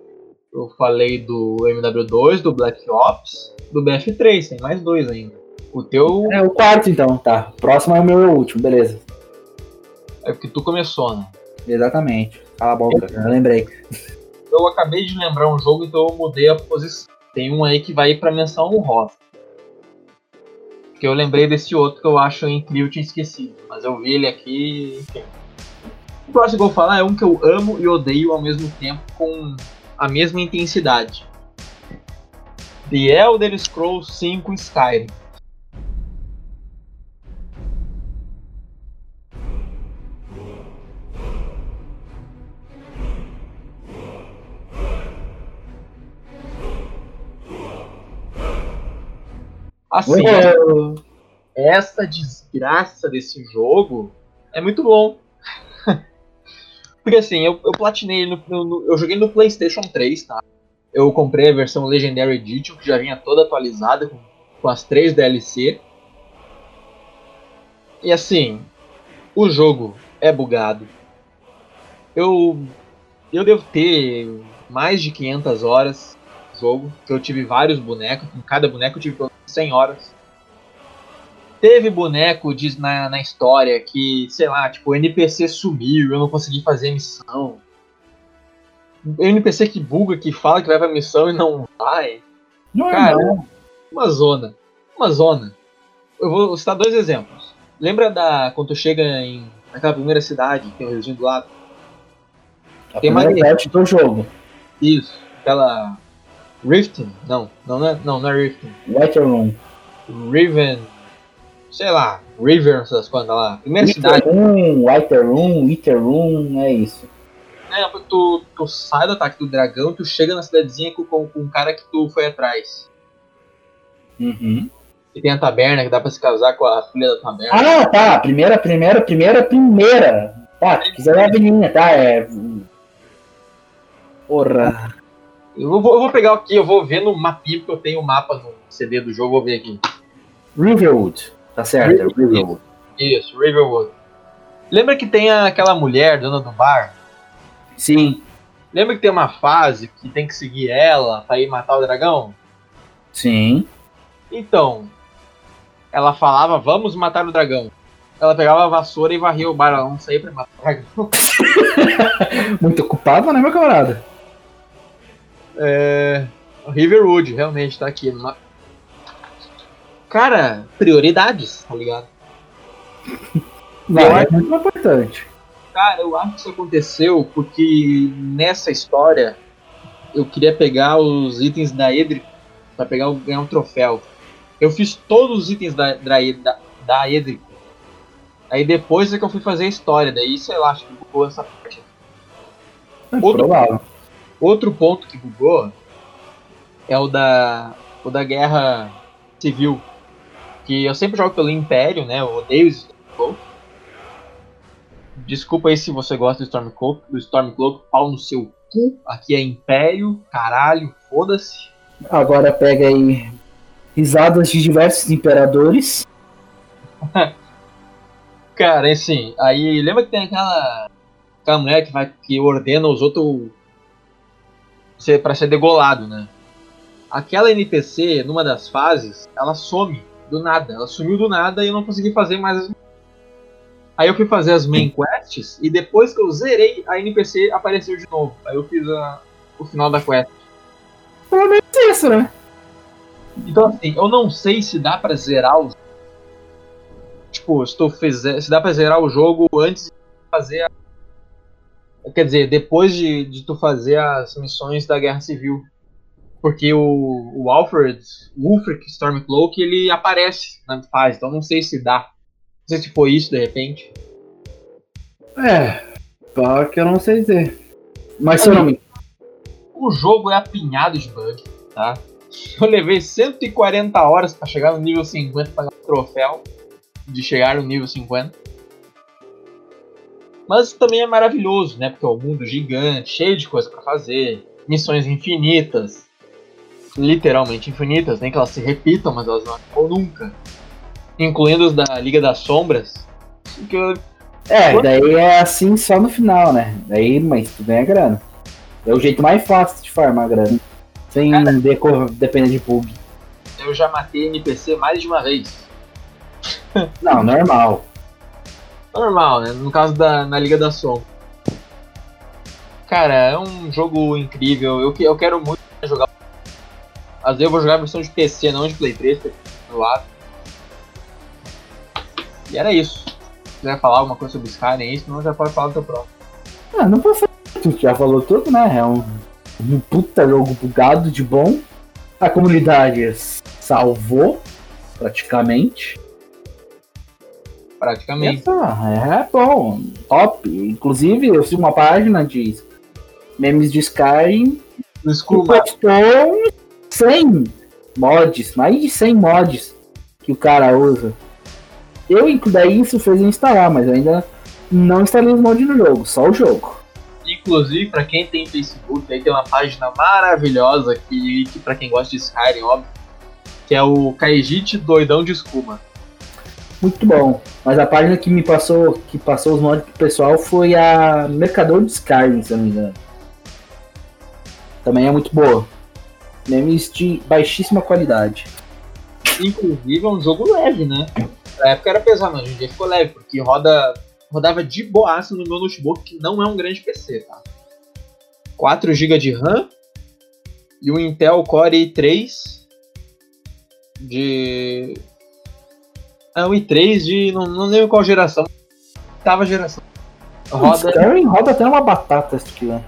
Eu falei do MW2, do Black Ops, do BF3, tem mais dois ainda. O teu. É o quarto então, tá. Próximo é o meu é o último, beleza. É porque tu começou, né? Exatamente. Cala a boca, eu, eu lembrei. Eu acabei de lembrar um jogo, então eu mudei a posição. Tem um aí que vai ir pra menção honrosa. Porque eu lembrei desse outro que eu acho incrível, eu tinha esquecido. Mas eu vi ele aqui, enfim. O próximo que eu vou falar é um que eu amo e odeio ao mesmo tempo com a mesma intensidade. The Elder Scrolls 5 Skyrim. Assim, essa desgraça desse jogo é muito bom. [laughs] Porque assim, eu, eu platinei no, no, Eu joguei no PlayStation 3, tá? Eu comprei a versão Legendary Edition, que já vinha toda atualizada, com, com as três DLC. E assim, o jogo é bugado. Eu, eu devo ter mais de 500 horas de jogo, que eu tive vários bonecos, com cada boneco eu tive 100 horas. Teve boneco diz na, na história que, sei lá, tipo, o NPC sumiu, eu não consegui fazer missão. O NPC que buga, que fala que vai pra missão e não vai. Não é Cara, não. uma zona. Uma zona. Eu vou citar dois exemplos. Lembra da. Quando tu chega em. naquela primeira cidade, que tem o riozinho do lado? A tem mais parte do jogo. Isso. Aquela. Riften? Não, não, não é, não, não é Riften. Whiterun. Riven sei lá, River, essas coisas lá. Primeira cidade. Room, Whiter Room, Whiter Room, é isso. É, tu, tu sai do ataque do dragão, tu chega na cidadezinha com, com, com um cara que tu foi atrás. Uhum. E tem a taberna que dá pra se casar com a filha da taberna. Ah, tá. Primeira, primeira, primeira, primeira. Tá, se quiser é a menina, tá? É. Porra. Eu vou, eu vou pegar aqui, eu vou ver no mapinha, porque eu tenho o mapa no CD do jogo, vou ver aqui. Riverwood. Tá certo, é Riverwood. Isso, Riverwood. Lembra que tem aquela mulher, dona do bar? Sim. Lembra que tem uma fase que tem que seguir ela pra ir matar o dragão? Sim. Então, ela falava, vamos matar o dragão. ela pegava a vassoura e varria o bar, ela não saía pra matar dragão. [laughs] Muito ocupado, né, meu camarada? É. Riverwood, realmente, tá aqui. Cara, prioridades, tá ligado? [laughs] Não, Eu é acho- muito importante. Cara, eu acho que isso aconteceu porque nessa história eu queria pegar os itens da Edric pra pegar o- ganhar um troféu. Eu fiz todos os itens da, da, da, da Edric. Aí depois é que eu fui fazer a história, daí sei lá, acho que bugou essa parte. É Outro- provável. Outro ponto que bugou é o da, o da guerra civil. Que eu sempre jogo pelo Império, né? Eu odeio os Stormcloak. Desculpa aí se você gosta do Stormcloak, do Stormcloak, pau no seu cu. Aqui é Império, caralho, foda-se. Agora pega aí risadas de diversos imperadores. [laughs] Cara, assim, aí lembra que tem aquela, aquela mulher que, vai, que ordena os outros ser, pra ser degolado, né? Aquela NPC, numa das fases, ela some do nada. Ela sumiu do nada e eu não consegui fazer mais as... Aí eu fui fazer as main quests e depois que eu zerei, a NPC apareceu de novo. Aí eu fiz a- o final da quest. Pelo menos isso, né? Então assim, eu não sei se dá pra zerar o Tipo, se tu fizer. Se dá pra zerar o jogo antes de fazer a. Quer dizer, depois de, de tu fazer as missões da Guerra Civil. Porque o, o Alfred, o Ulfric Stormcloak, ele aparece na fase, então não sei se dá. Não sei se foi isso de repente. É, pior que eu não sei dizer. Mas se eu não O jogo é apinhado de bug, tá? Eu levei 140 horas pra chegar no nível 50 pra ganhar o troféu de chegar no nível 50. Mas também é maravilhoso, né? Porque é um mundo gigante, cheio de coisa pra fazer, missões infinitas, literalmente infinitas, nem que elas se repitam, mas elas não acabam nunca. Incluindo os da Liga das Sombras. Que eu É, daí é assim só no final, né? Daí, mas tu ganha grana. É o jeito mais fácil de farmar grana. Sem depender de bug. eu já matei NPC mais de uma vez. Não, normal. Normal, né? No caso da na Liga da Sombra. Cara, é um jogo incrível. Eu, eu quero muito jogar. Às vezes eu vou jogar a versão de PC, não de Play 3, porque do lado. E era isso. Se quiser falar alguma coisa sobre Skyrim aí, senão já pode falar do teu próprio. Ah, não pode falar. Tu já falou tudo, né? É um, um puta jogo bugado de bom. A comunidade salvou, praticamente. Praticamente. Essa, é bom, top. Inclusive, eu fiz uma página de memes de Skyrim No School postou 100 mods, mais de 100 mods que o cara usa. Eu, daí, isso fez eu instalar, mas eu ainda não instalei os mods no jogo, só o jogo. Inclusive, pra quem tem Facebook, aí tem uma página maravilhosa que, que pra quem gosta de Skyrim, óbvio, que é o Kaijit Doidão de Escuma. Muito bom. Mas a página que me passou, que passou os mods pro pessoal foi a Mercador de Skyrim, se não me engano. Também é muito boa. Memes de baixíssima qualidade. Inclusive é um jogo leve, né? Na época era pesado, mas hoje em dia ficou leve, porque roda, rodava de boaço no meu notebook, que não é um grande PC, tá? 4 GB de RAM e um Intel Core i3 de. É um i3 de. Não, não lembro qual geração. Tava geração. Roda. Skyrim roda até uma batata isso aqui, né?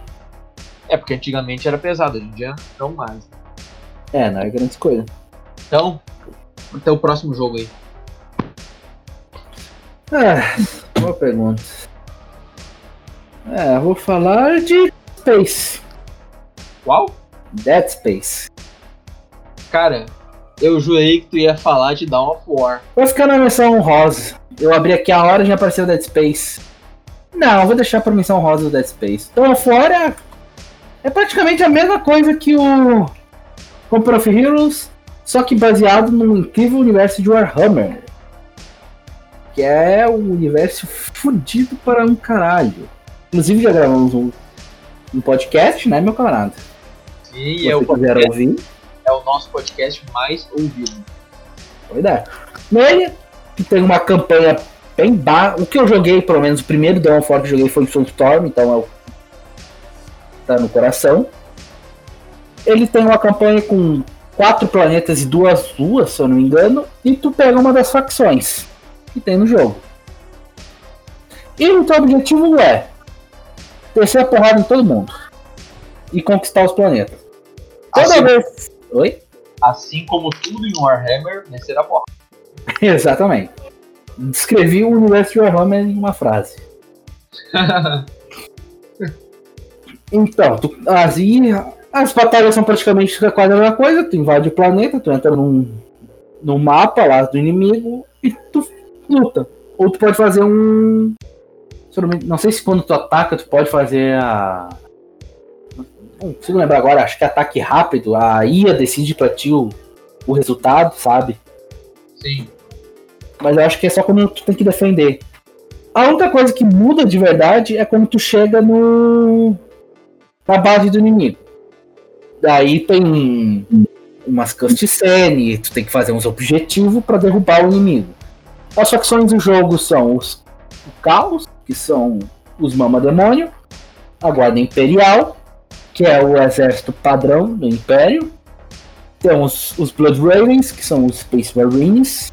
É, porque antigamente era pesado, hoje em dia não mais. É, não é grande coisa. Então, até o próximo jogo aí. Ah, boa pergunta. É, vou falar de Space. Qual? Dead Space. Cara, eu jurei que tu ia falar de Dawn of War. Vai ficar na menção honrosa. Eu abri aqui a hora e já apareceu Dead Space. Não, vou deixar pra menção honrosa do Dead Space. Então fora é praticamente a mesma coisa que o Company of Heroes, só que baseado no incrível universo de Warhammer. Que é um universo fudido para um caralho. Inclusive já gravamos um, um podcast, né, meu camarada? Sim, Se é o, podcast, ouvir, é o nosso podcast mais ouvido. pode dar. Nele, tem uma campanha bem ba... O que eu joguei, pelo menos o primeiro Dawn of War que eu joguei foi Soulstorm, então é o... tá no coração. Ele tem uma campanha com quatro planetas e duas luas, se eu não me engano, e tu pega uma das facções que tem no jogo. E o teu objetivo é descer a porrada em todo mundo e conquistar os planetas. Toda Assim- vez. Oi? Assim como tudo em Warhammer, vencer a porra. Exatamente. Descrevi o universo de Warhammer em uma frase. [laughs] Então, tu, as, as batalhas são praticamente quase a mesma coisa. Tu invade o planeta, tu entra num, num mapa lá do inimigo e tu luta. Ou tu pode fazer um. não sei se quando tu ataca, tu pode fazer a. Não consigo lembrar agora, acho que ataque rápido. A IA decide pra ti o, o resultado, sabe? Sim. Mas eu acho que é só quando tu tem que defender. A única coisa que muda de verdade é quando tu chega no. na base do inimigo. Daí tem umas cutscenes, tu tem que fazer uns objetivos pra derrubar o inimigo. As facções do jogo são os o Caos, que são os Mama Demônio, a Guarda Imperial, que é o exército padrão do Império. Temos os Blood Ravens, que são os Space Marines.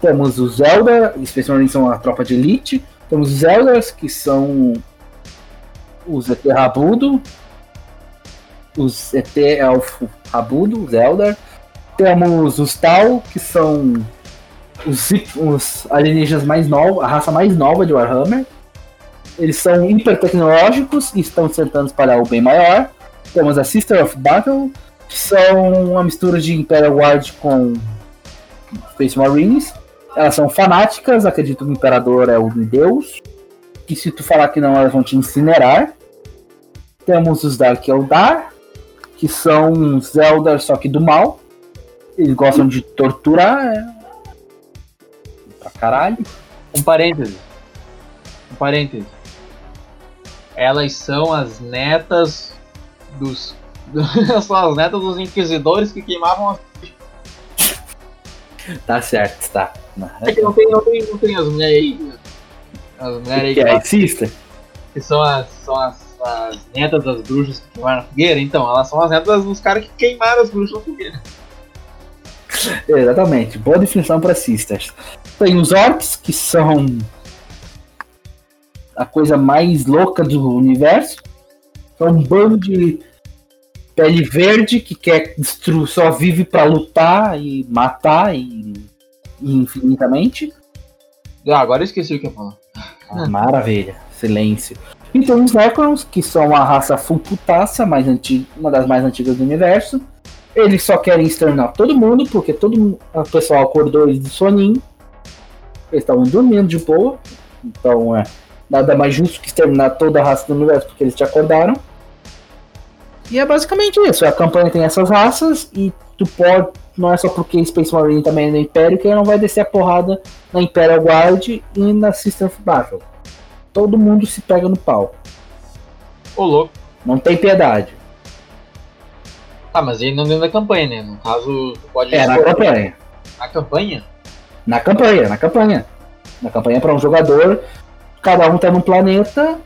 Temos os Zelda, Space Marines são a tropa de elite. Temos os Elders, que são os ET Rabudo. Os ET Elfo Rabudo, os Elder. Temos os Tal, que são os, os alienígenas mais novos, a raça mais nova de Warhammer. Eles são hipertecnológicos e estão tentando espalhar o bem maior. Temos a Sister of Battle, que são uma mistura de Imperial Guard com Space Marines. Elas são fanáticas, acreditam que o Imperador é o Deus. Que se tu falar que não, elas vão te incinerar. Temos os Dark Eldar, que são os Eldar, só que do mal. Eles gostam de torturar. É... Pra caralho. Um parêntese. Um parêntese. Elas são as netas dos. [laughs] são as netas dos inquisidores que queimavam as. Tá certo, tá. É que não tem, não tem, não tem as mulheres aí. As mulheres aí Que que, é que são, as, são as, as netas das bruxas que queimaram na fogueira. Então, elas são as netas dos caras que queimaram as bruxas na fogueira. Exatamente, boa definição para sisters. Tem os orcs, que são a coisa mais louca do universo. São um bando de pele verde que quer destruir, só vive para lutar e matar e, e infinitamente. Ah, agora eu esqueci o que eu falar. Ah, maravilha, silêncio. E tem os Necrons, que são a raça full putaça, mais antiga, uma das mais antigas do universo. Eles só querem exterminar todo mundo, porque todo o pessoal acordou eles de soninho. Eles estavam dormindo de boa. Então é nada mais justo que exterminar toda a raça do universo, porque eles te acordaram. E é basicamente isso. A campanha tem essas raças e tu pode. Não é só porque Space Marine também é do Império que ele não vai descer a porrada na Imperial Guard e na System of Battle. Todo mundo se pega no pau. Ô, louco. Não tem piedade. Tá, mas ele não dentro da campanha, né? No caso, tu pode. É, na campanha. Na campanha? Na campanha, na campanha. Na campanha para um jogador, cada um tá num planeta,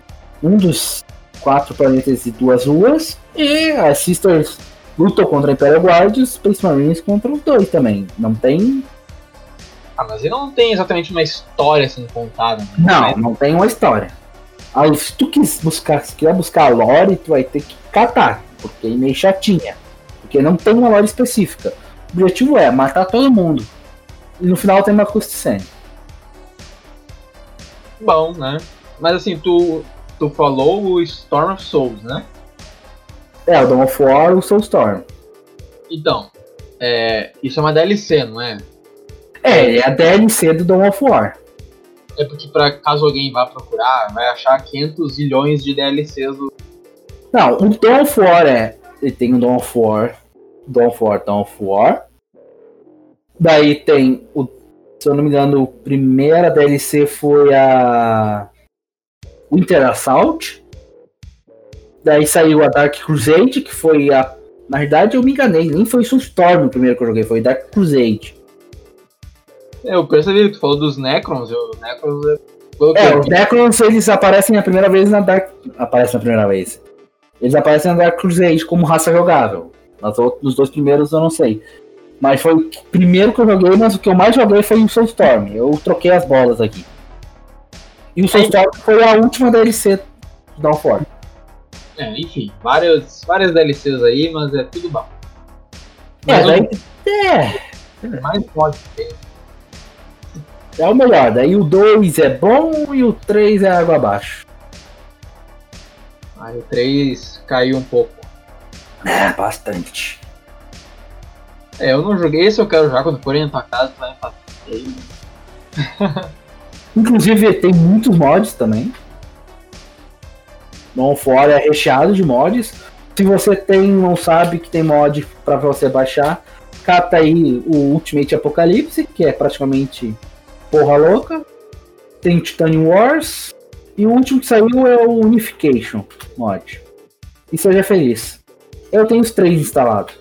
um dos quatro planetas e duas luas, e as Sisters lutam contra a Imperial Guard e os Space Marines contra os dois também. Não tem. Ah, mas ele não tem exatamente uma história assim contada. Né? Não, não tem uma história. Aí, se tu quis buscar, se quiser buscar a lore, tu vai ter que catar, porque é meio chatinha. Porque não tem uma lore específica. O objetivo é matar todo mundo. E no final tem uma cutscene. Bom, né? Mas assim, tu, tu falou o Storm of Souls, né? É, o Dawn of War o Soulstorm. Então, é, isso é uma DLC, não é? É, é a DLC do Dawn of War. É porque pra caso alguém vá procurar, vai achar 500 zilhões de DLCs do... Não, o Dawn of War é. Ele tem o Dawn of War, Dawn of War, Dawn of War. Daí tem o. Se eu não me engano, a primeira DLC foi a. Winter Assault. Daí saiu a Dark Crusade, que foi a. Na verdade eu me enganei, nem foi Soulstorm o primeiro que eu joguei, foi Dark Crusade. É, eu percebi que tu falou dos Necrons, eu, Necrons é. É, os Necrons eles aparecem a primeira vez na Dark. Aparecem na primeira vez. Eles aparecem na Dark Crusade como raça jogável. Nas nos dois primeiros eu não sei. Mas foi o primeiro que eu joguei, mas o que eu mais joguei foi o Soulstorm. Eu troquei as bolas aqui. E o Soulstorm foi a última DLC do Downfall. É, enfim, várias, várias DLCs aí, mas é tudo bom. É, Mas daí, é, mais pode ter. é o melhor. Daí o 2 é bom e o 3 é água abaixo. Aí o 3 caiu um pouco. É, bastante. É, eu não joguei esse, eu quero jogar quando forem na tua casa, tu vai fazer. [laughs] Inclusive tem muitos mods também. Não fora é recheado de mods. Se você tem, não sabe que tem mod pra você baixar, cata aí o Ultimate Apocalypse, que é praticamente porra louca. Tem o Titanium Wars. E o último que saiu é o Unification mod. E seja feliz. Eu tenho os três instalados.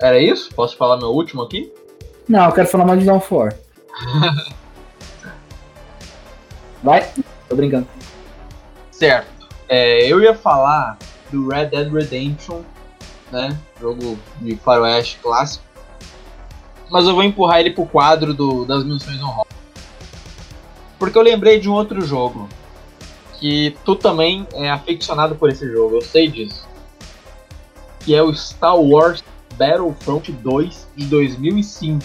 Era isso? Posso falar meu último aqui? Não, eu quero falar mais de Down 4. [laughs] Vai, tô brincando. Certo. É, eu ia falar do Red Dead Redemption, né? Jogo de faroeste clássico. Mas eu vou empurrar ele pro quadro do, das missões honrosas. Porque eu lembrei de um outro jogo. Que tu também é aficionado por esse jogo, eu sei disso. Que é o Star Wars Battlefront 2 de 2005.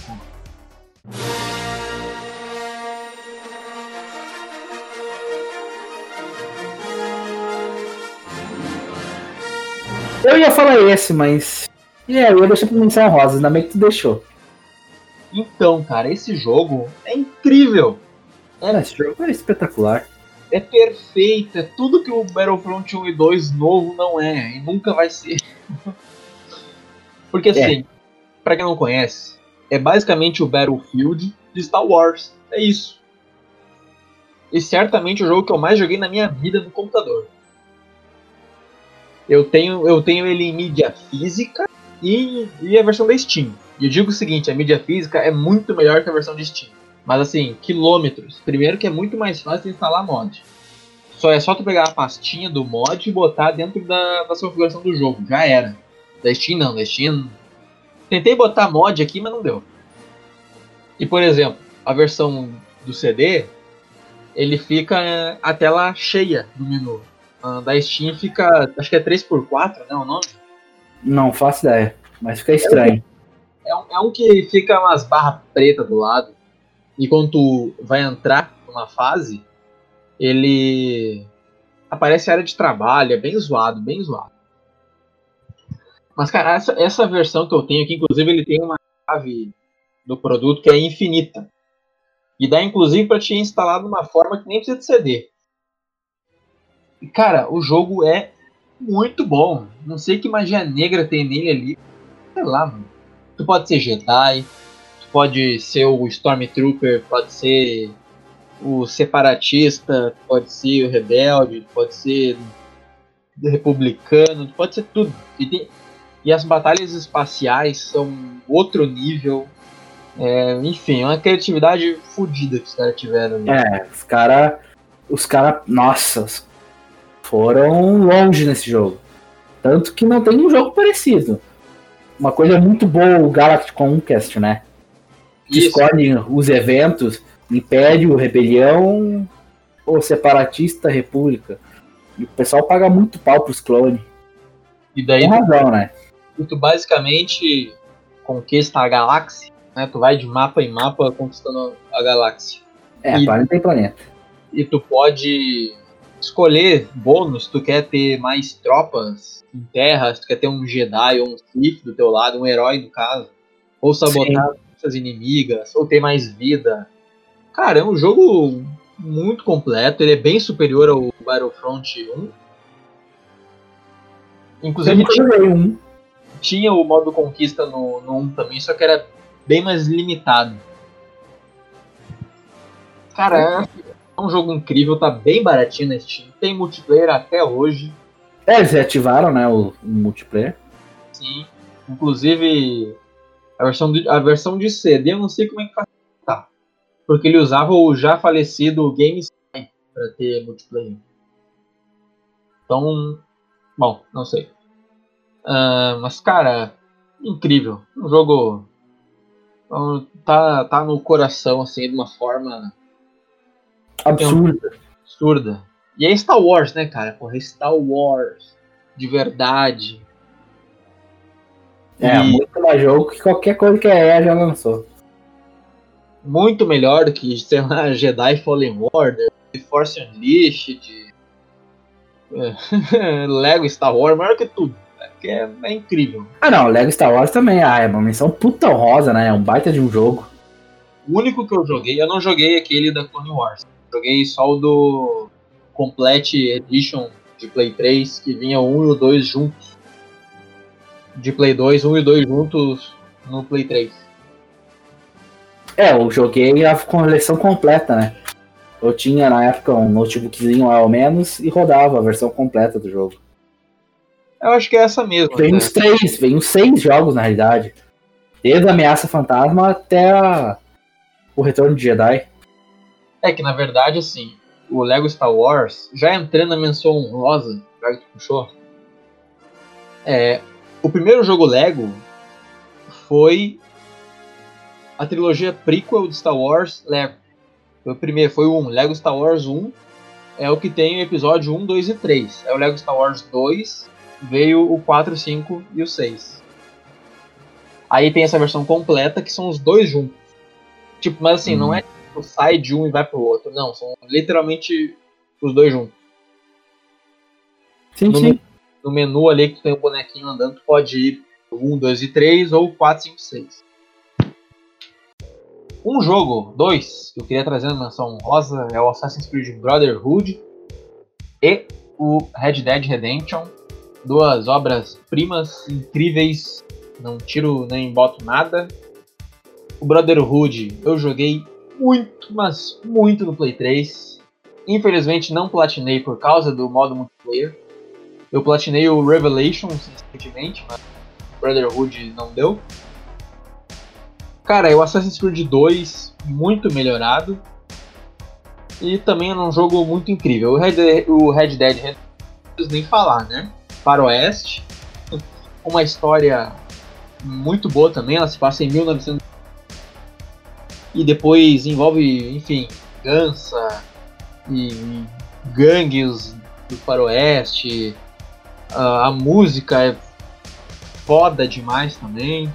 Eu ia falar esse, mas. É, eu ia deixar pra menção rosa, ainda bem que tu deixou. Então, cara, esse jogo é incrível. É, esse jogo é espetacular. É perfeito, é tudo que o Battlefront 1 e 2 novo não é, e nunca vai ser. [laughs] Porque assim, pra quem não conhece, é basicamente o Battlefield de Star Wars. É isso. E certamente o jogo que eu mais joguei na minha vida no computador. Eu tenho, eu tenho ele em mídia física e, e a versão da Steam. E eu digo o seguinte, a mídia física é muito melhor que a versão de Steam. Mas assim, quilômetros. Primeiro que é muito mais fácil instalar mod. Só é só tu pegar a pastinha do mod e botar dentro da, da configuração do jogo. Já era. Da Steam não, da Steam. Tentei botar mod aqui, mas não deu. E por exemplo, a versão do CD, ele fica a tela cheia do menu. A da Steam fica, acho que é 3x4, né, o nome? Não faço ideia, mas fica estranho. É um, é um que fica umas barras pretas do lado. E quando tu vai entrar numa fase, ele aparece área de trabalho, é bem zoado, bem zoado. Mas, cara, essa, essa versão que eu tenho aqui, inclusive, ele tem uma chave do produto que é infinita. E dá, inclusive, para te instalar de uma forma que nem precisa de CD. E, cara, o jogo é muito bom. Não sei que magia negra tem nele ali. Sei lá, mano. Tu pode ser Jedi, tu pode ser o Stormtrooper, pode ser o separatista, pode ser o rebelde, pode ser republicano, pode ser tudo. E, tem- e as batalhas espaciais são outro nível. É, enfim, é uma criatividade fodida que os caras tiveram ali. É, os cara. Os cara. Nossa, os- foram longe nesse jogo. Tanto que não tem um jogo parecido. Uma coisa muito boa o Galactic Conquest, né? Que Isso. escolhe os eventos, Império, Rebelião ou Separatista, República. E o pessoal paga muito pau pros clones. E daí Tem razão, né? Tu, tu basicamente conquista a galáxia, né? Tu vai de mapa em mapa conquistando a galáxia. É, E- planeta tem planeta. E tu pode escolher bônus, tu quer ter mais tropas em terra, se tu quer ter um Jedi ou um Sith do teu lado, um herói no caso, ou sabotar forças inimigas, ou ter mais vida. Cara, é um jogo muito completo, ele é bem superior ao Battlefront 1. Eu Inclusive nunca joguei um. Tinha o modo conquista no, no 1 também, só que era bem mais limitado. Cara, é um jogo incrível, tá bem baratinho na Steam, tem multiplayer até hoje, É, eles reativaram, né, o, o multiplayer. sim. Inclusive, A versão de, a versão de CD eu não sei como é que faz. Tá. Porque ele usava o já falecido GameSky para ter multiplayer. Então, bom, não sei. Uh, mas, cara, incrível. Um jogo tá, tá no coração, assim, de uma forma Absurda. absurda. E é Star Wars, né, cara? Porra, é Star Wars. De verdade. É, E- muito mais jogo que qualquer coisa que a EA já lançou. muito melhor do que, sei lá, Jedi Fallen Order, The Force Unleashed, é, [laughs] Lego Star Wars, melhor que tudo. É, que é, é incrível. Ah não, Lego Star Wars também, ah, é uma menção puta honrosa, né? É um baita de um jogo. O único que eu joguei, eu não joguei aquele da Clone Wars. Joguei só o do Complete Edition de Play 3, que vinha 1 e o 2 juntos. De Play 2, 1 e 2 juntos no Play 3. É, eu joguei a coleção completa, né? Eu tinha na época um notebookzinho ao menos e rodava a versão completa do jogo. Eu acho que é essa mesmo. Vem né? uns três, vem uns seis jogos na realidade. Desde a Ameaça Fantasma até a- o Retorno de Jedi. É que na verdade, assim, o Lego Star Wars, já entrando na menção honrosa, já que tu puxou, é, o primeiro jogo Lego foi a trilogia prequel de Star Wars Lego. Foi o primeiro, foi o 1, Lego Star Wars 1, é o que tem o episódio 1, 2 e 3. É o Lego Star Wars 2, veio o 4, 5 e o 6. Aí tem essa versão completa que são os dois juntos. Tipo, mas assim, não Hum. é tipo, sai de um e vai pro outro. Não, são literalmente os dois juntos. Sim, No, sim. no menu ali que tu tem o bonequinho andando, tu pode ir pro 1, 2 e 3 ou 4, 5, 6. Um jogo, dois, que eu queria trazer na menção rosa é o Assassin's Creed Brotherhood e o Red Dead Redemption. Duas obras primas incríveis, não tiro nem boto nada. O Brotherhood eu joguei muito, mas muito no Play 3. Infelizmente não platinei por causa do modo multiplayer. Eu platinei o Revelations recentemente, mas Brotherhood não deu. Cara, o Assassin's Creed 2 muito melhorado. E também é um jogo muito incrível. O Red, o Red Dead preciso nem falar, né? Faroeste. Uma história muito boa também. Ela se passa em 1900 e depois envolve, enfim, gança e gangues do faroeste. A música é foda demais também.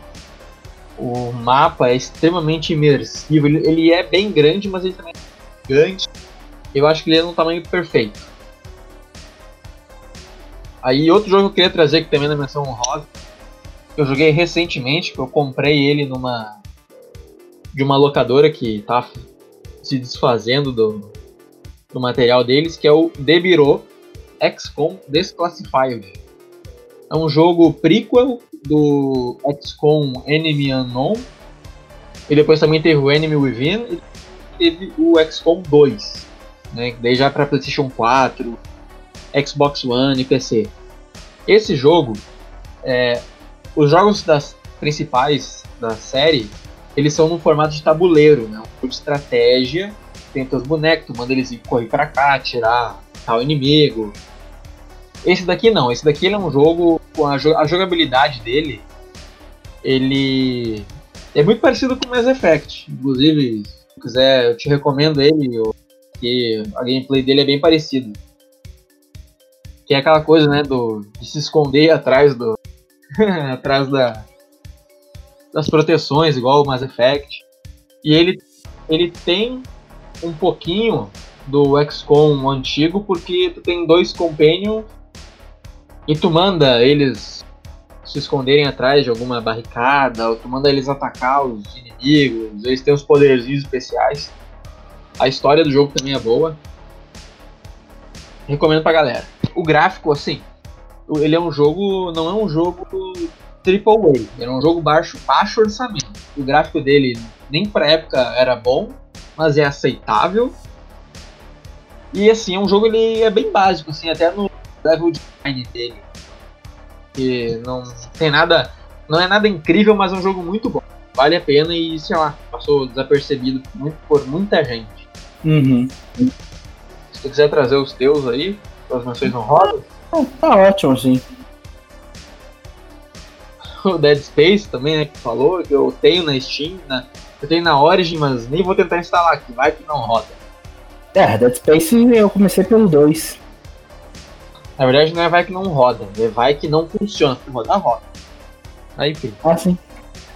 O mapa é extremamente imersivo. Ele, é bem grande, mas ele também é gigante. Eu acho que ele é num tamanho perfeito. Aí outro jogo que eu queria trazer que também é na menção honrosa, que eu joguei recentemente, que eu comprei ele numa de uma locadora que tá se desfazendo do, do material deles, que é o Bureau XCOM Desclassified. É um jogo prequel do XCOM Enemy Unknown. E depois também teve o Enemy Within e teve o XCOM 2. Né, daí já para PlayStation 4, Xbox One e PC. Esse jogo, é, os jogos das principais da série, eles são no formato de tabuleiro, né? Um jogo de estratégia, tem teus bonecos, tu manda eles correr pra cá, atirar tal inimigo. Esse daqui não, esse daqui é um jogo a, jo- a jogabilidade dele, ele é muito parecido com o Mass Effect. Inclusive, se quiser, eu te recomendo ele, eu- que a gameplay dele é bem parecido. Que é aquela coisa, né, do, de se esconder atrás do. [laughs] atrás da, das proteções, igual o Mass Effect. E ele, ele tem um pouquinho do XCOM antigo, porque tu tem dois companions e tu manda eles se esconderem atrás de alguma barricada, ou tu manda eles atacar os inimigos, eles têm os poderzinhos especiais. A história do jogo também é boa. Recomendo pra galera. O gráfico, assim, ele é um jogo. não é um jogo triple A, ele é um jogo baixo, baixo orçamento. O gráfico dele nem pra época era bom, mas é aceitável. E assim, é um jogo ele é bem básico, assim, até no level design dele. Que não tem nada. Não é nada incrível, mas é um jogo muito bom. vale a pena e, sei lá, passou desapercebido por, muito- por muita gente. Uhum. Se tu quiser trazer os teus aí, as menções honrosas, Tá ótimo, sim. [laughs] o Dead Space também, né, que falou, que eu tenho na Steam, na, eu tenho na Origin, mas nem vou tentar instalar aqui, vai que não roda. É, Dead Space eu comecei pelo 2. Na verdade não é vai que não roda, é vai que não funciona, se rodar roda. Aí, enfim. Ah, sim.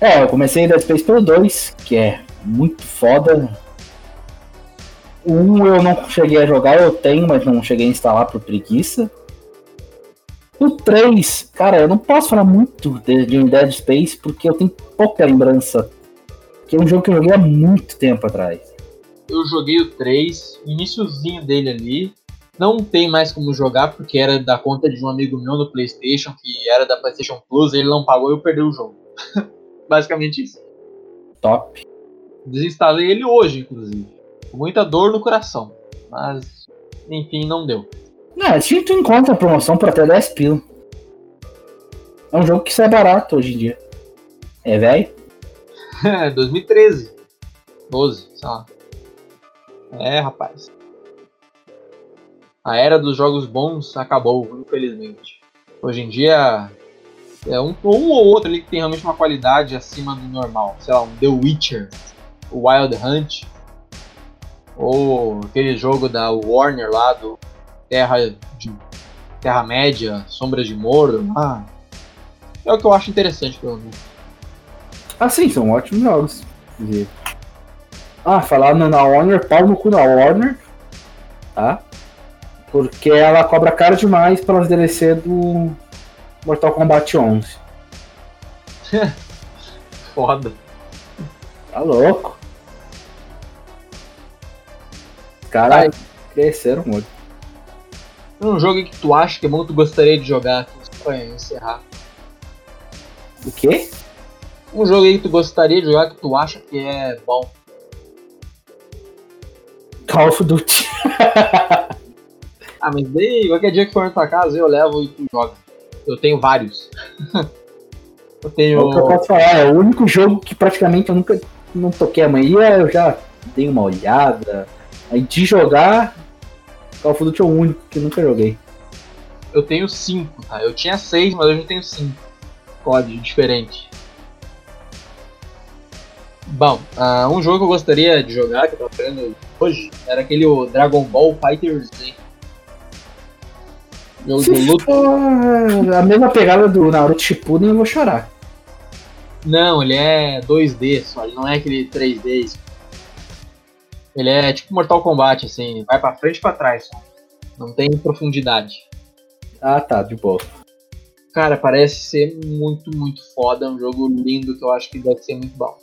É, eu comecei Dead Space pelo 2, que é muito foda. O 1 eu não cheguei a jogar, eu tenho, mas não cheguei a instalar por preguiça. O 3, cara, eu não posso falar muito de, de Dead Space porque eu tenho pouca lembrança. Que é um jogo que eu joguei há muito tempo atrás. Eu joguei o 3, iníciozinho dele ali. Não tem mais como jogar porque era da conta de um amigo meu no PlayStation, que era da PlayStation Plus, ele não pagou e eu perdi o jogo. [laughs] Basicamente isso. Top. Desinstalei ele hoje, inclusive. Com muita dor no coração. Mas, enfim, não deu. É, se tu encontra promoção por até 10 pila. É um jogo que sai barato hoje em dia. É, velho? 2013. 12, sei lá. É, rapaz. A era dos jogos bons acabou, infelizmente. Hoje em dia é um, um ou outro ali que tem realmente uma qualidade acima do normal. Sei lá, um The Witcher, o Wild Hunt, ou aquele jogo da Warner lá do Terra de Terra Média, Sombras de Mordor. Ah, é o que eu acho interessante, pelo menos. Ah, sim, são ótimos jogos. inclusive. Ah, falando na Warner, pau no cu da Warner. Tá? Porque ela cobra caro demais pelas DLC do Mortal Kombat 11. [laughs] Foda. Tá louco? Caras cresceram muito. Um jogo que tu acha que é bom, tu gostaria de jogar, pra encerrar. O quê? Um jogo aí que tu gostaria de jogar que tu acha que é bom. Call of Duty. Ah, mas daí, qualquer dia que for na tua casa, eu levo e tu joga. Eu tenho vários. [laughs] eu É tenho. o que eu posso falar, é o único jogo que praticamente eu nunca não toquei a maioria, eu já dei uma olhada. Aí de jogar, Call of Duty é o único que eu nunca joguei. Eu tenho cinco, tá? Eu tinha seis, mas hoje eu tenho cinco. Código diferente. Bom, ah, um jogo que eu gostaria de jogar, que eu tô jogando hoje, era aquele Dragon Ball Fighter Z. Jogo Se luta. for a mesma pegada do Naruto Shippuden, eu vou chorar. Não, ele é 2D só, ele não é aquele 3D. Ele é tipo Mortal Kombat, assim, vai pra frente e pra trás. Não tem profundidade. Ah, tá, de boa. Cara, parece ser muito, muito foda. É um jogo lindo que eu acho que deve ser muito bom.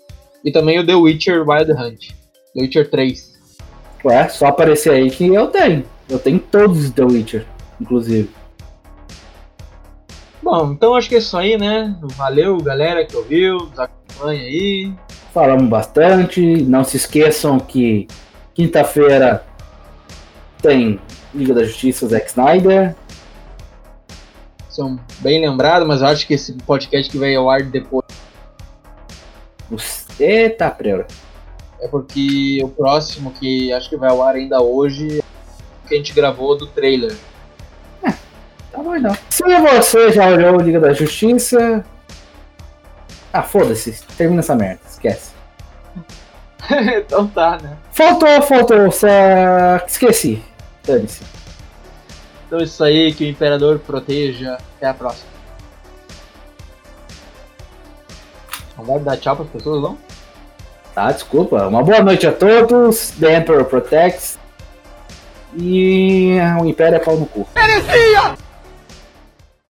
E também o The Witcher Wild Hunt. The Witcher 3. Ué, só aparecer aí que eu tenho. Eu tenho todos os The Witcher, inclusive. Bom, então acho que é isso aí, né? Valeu, galera que ouviu, nos acompanha aí. Falamos bastante. Não se esqueçam que quinta-feira tem Liga da Justiça Zack Snyder. São bem lembrados, mas eu acho que esse podcast que vai ao ar depois Eita, preura. é porque o próximo, que acho que vai ao ar ainda hoje, é o que a gente gravou do trailer. Tá bom então. Se você já olhou Liga da Justiça. Ah, foda-se. Termina essa merda. Esquece. [laughs] então tá, né? Faltou, faltou. Só... Esqueci. Dane-se. Então é isso aí, que o Imperador proteja. Até a próxima. Não vai dar tchau pras pessoas, não? Tá, desculpa. Uma boa noite a todos. The Emperor Protects. E o Império é pau no cu. Heresia!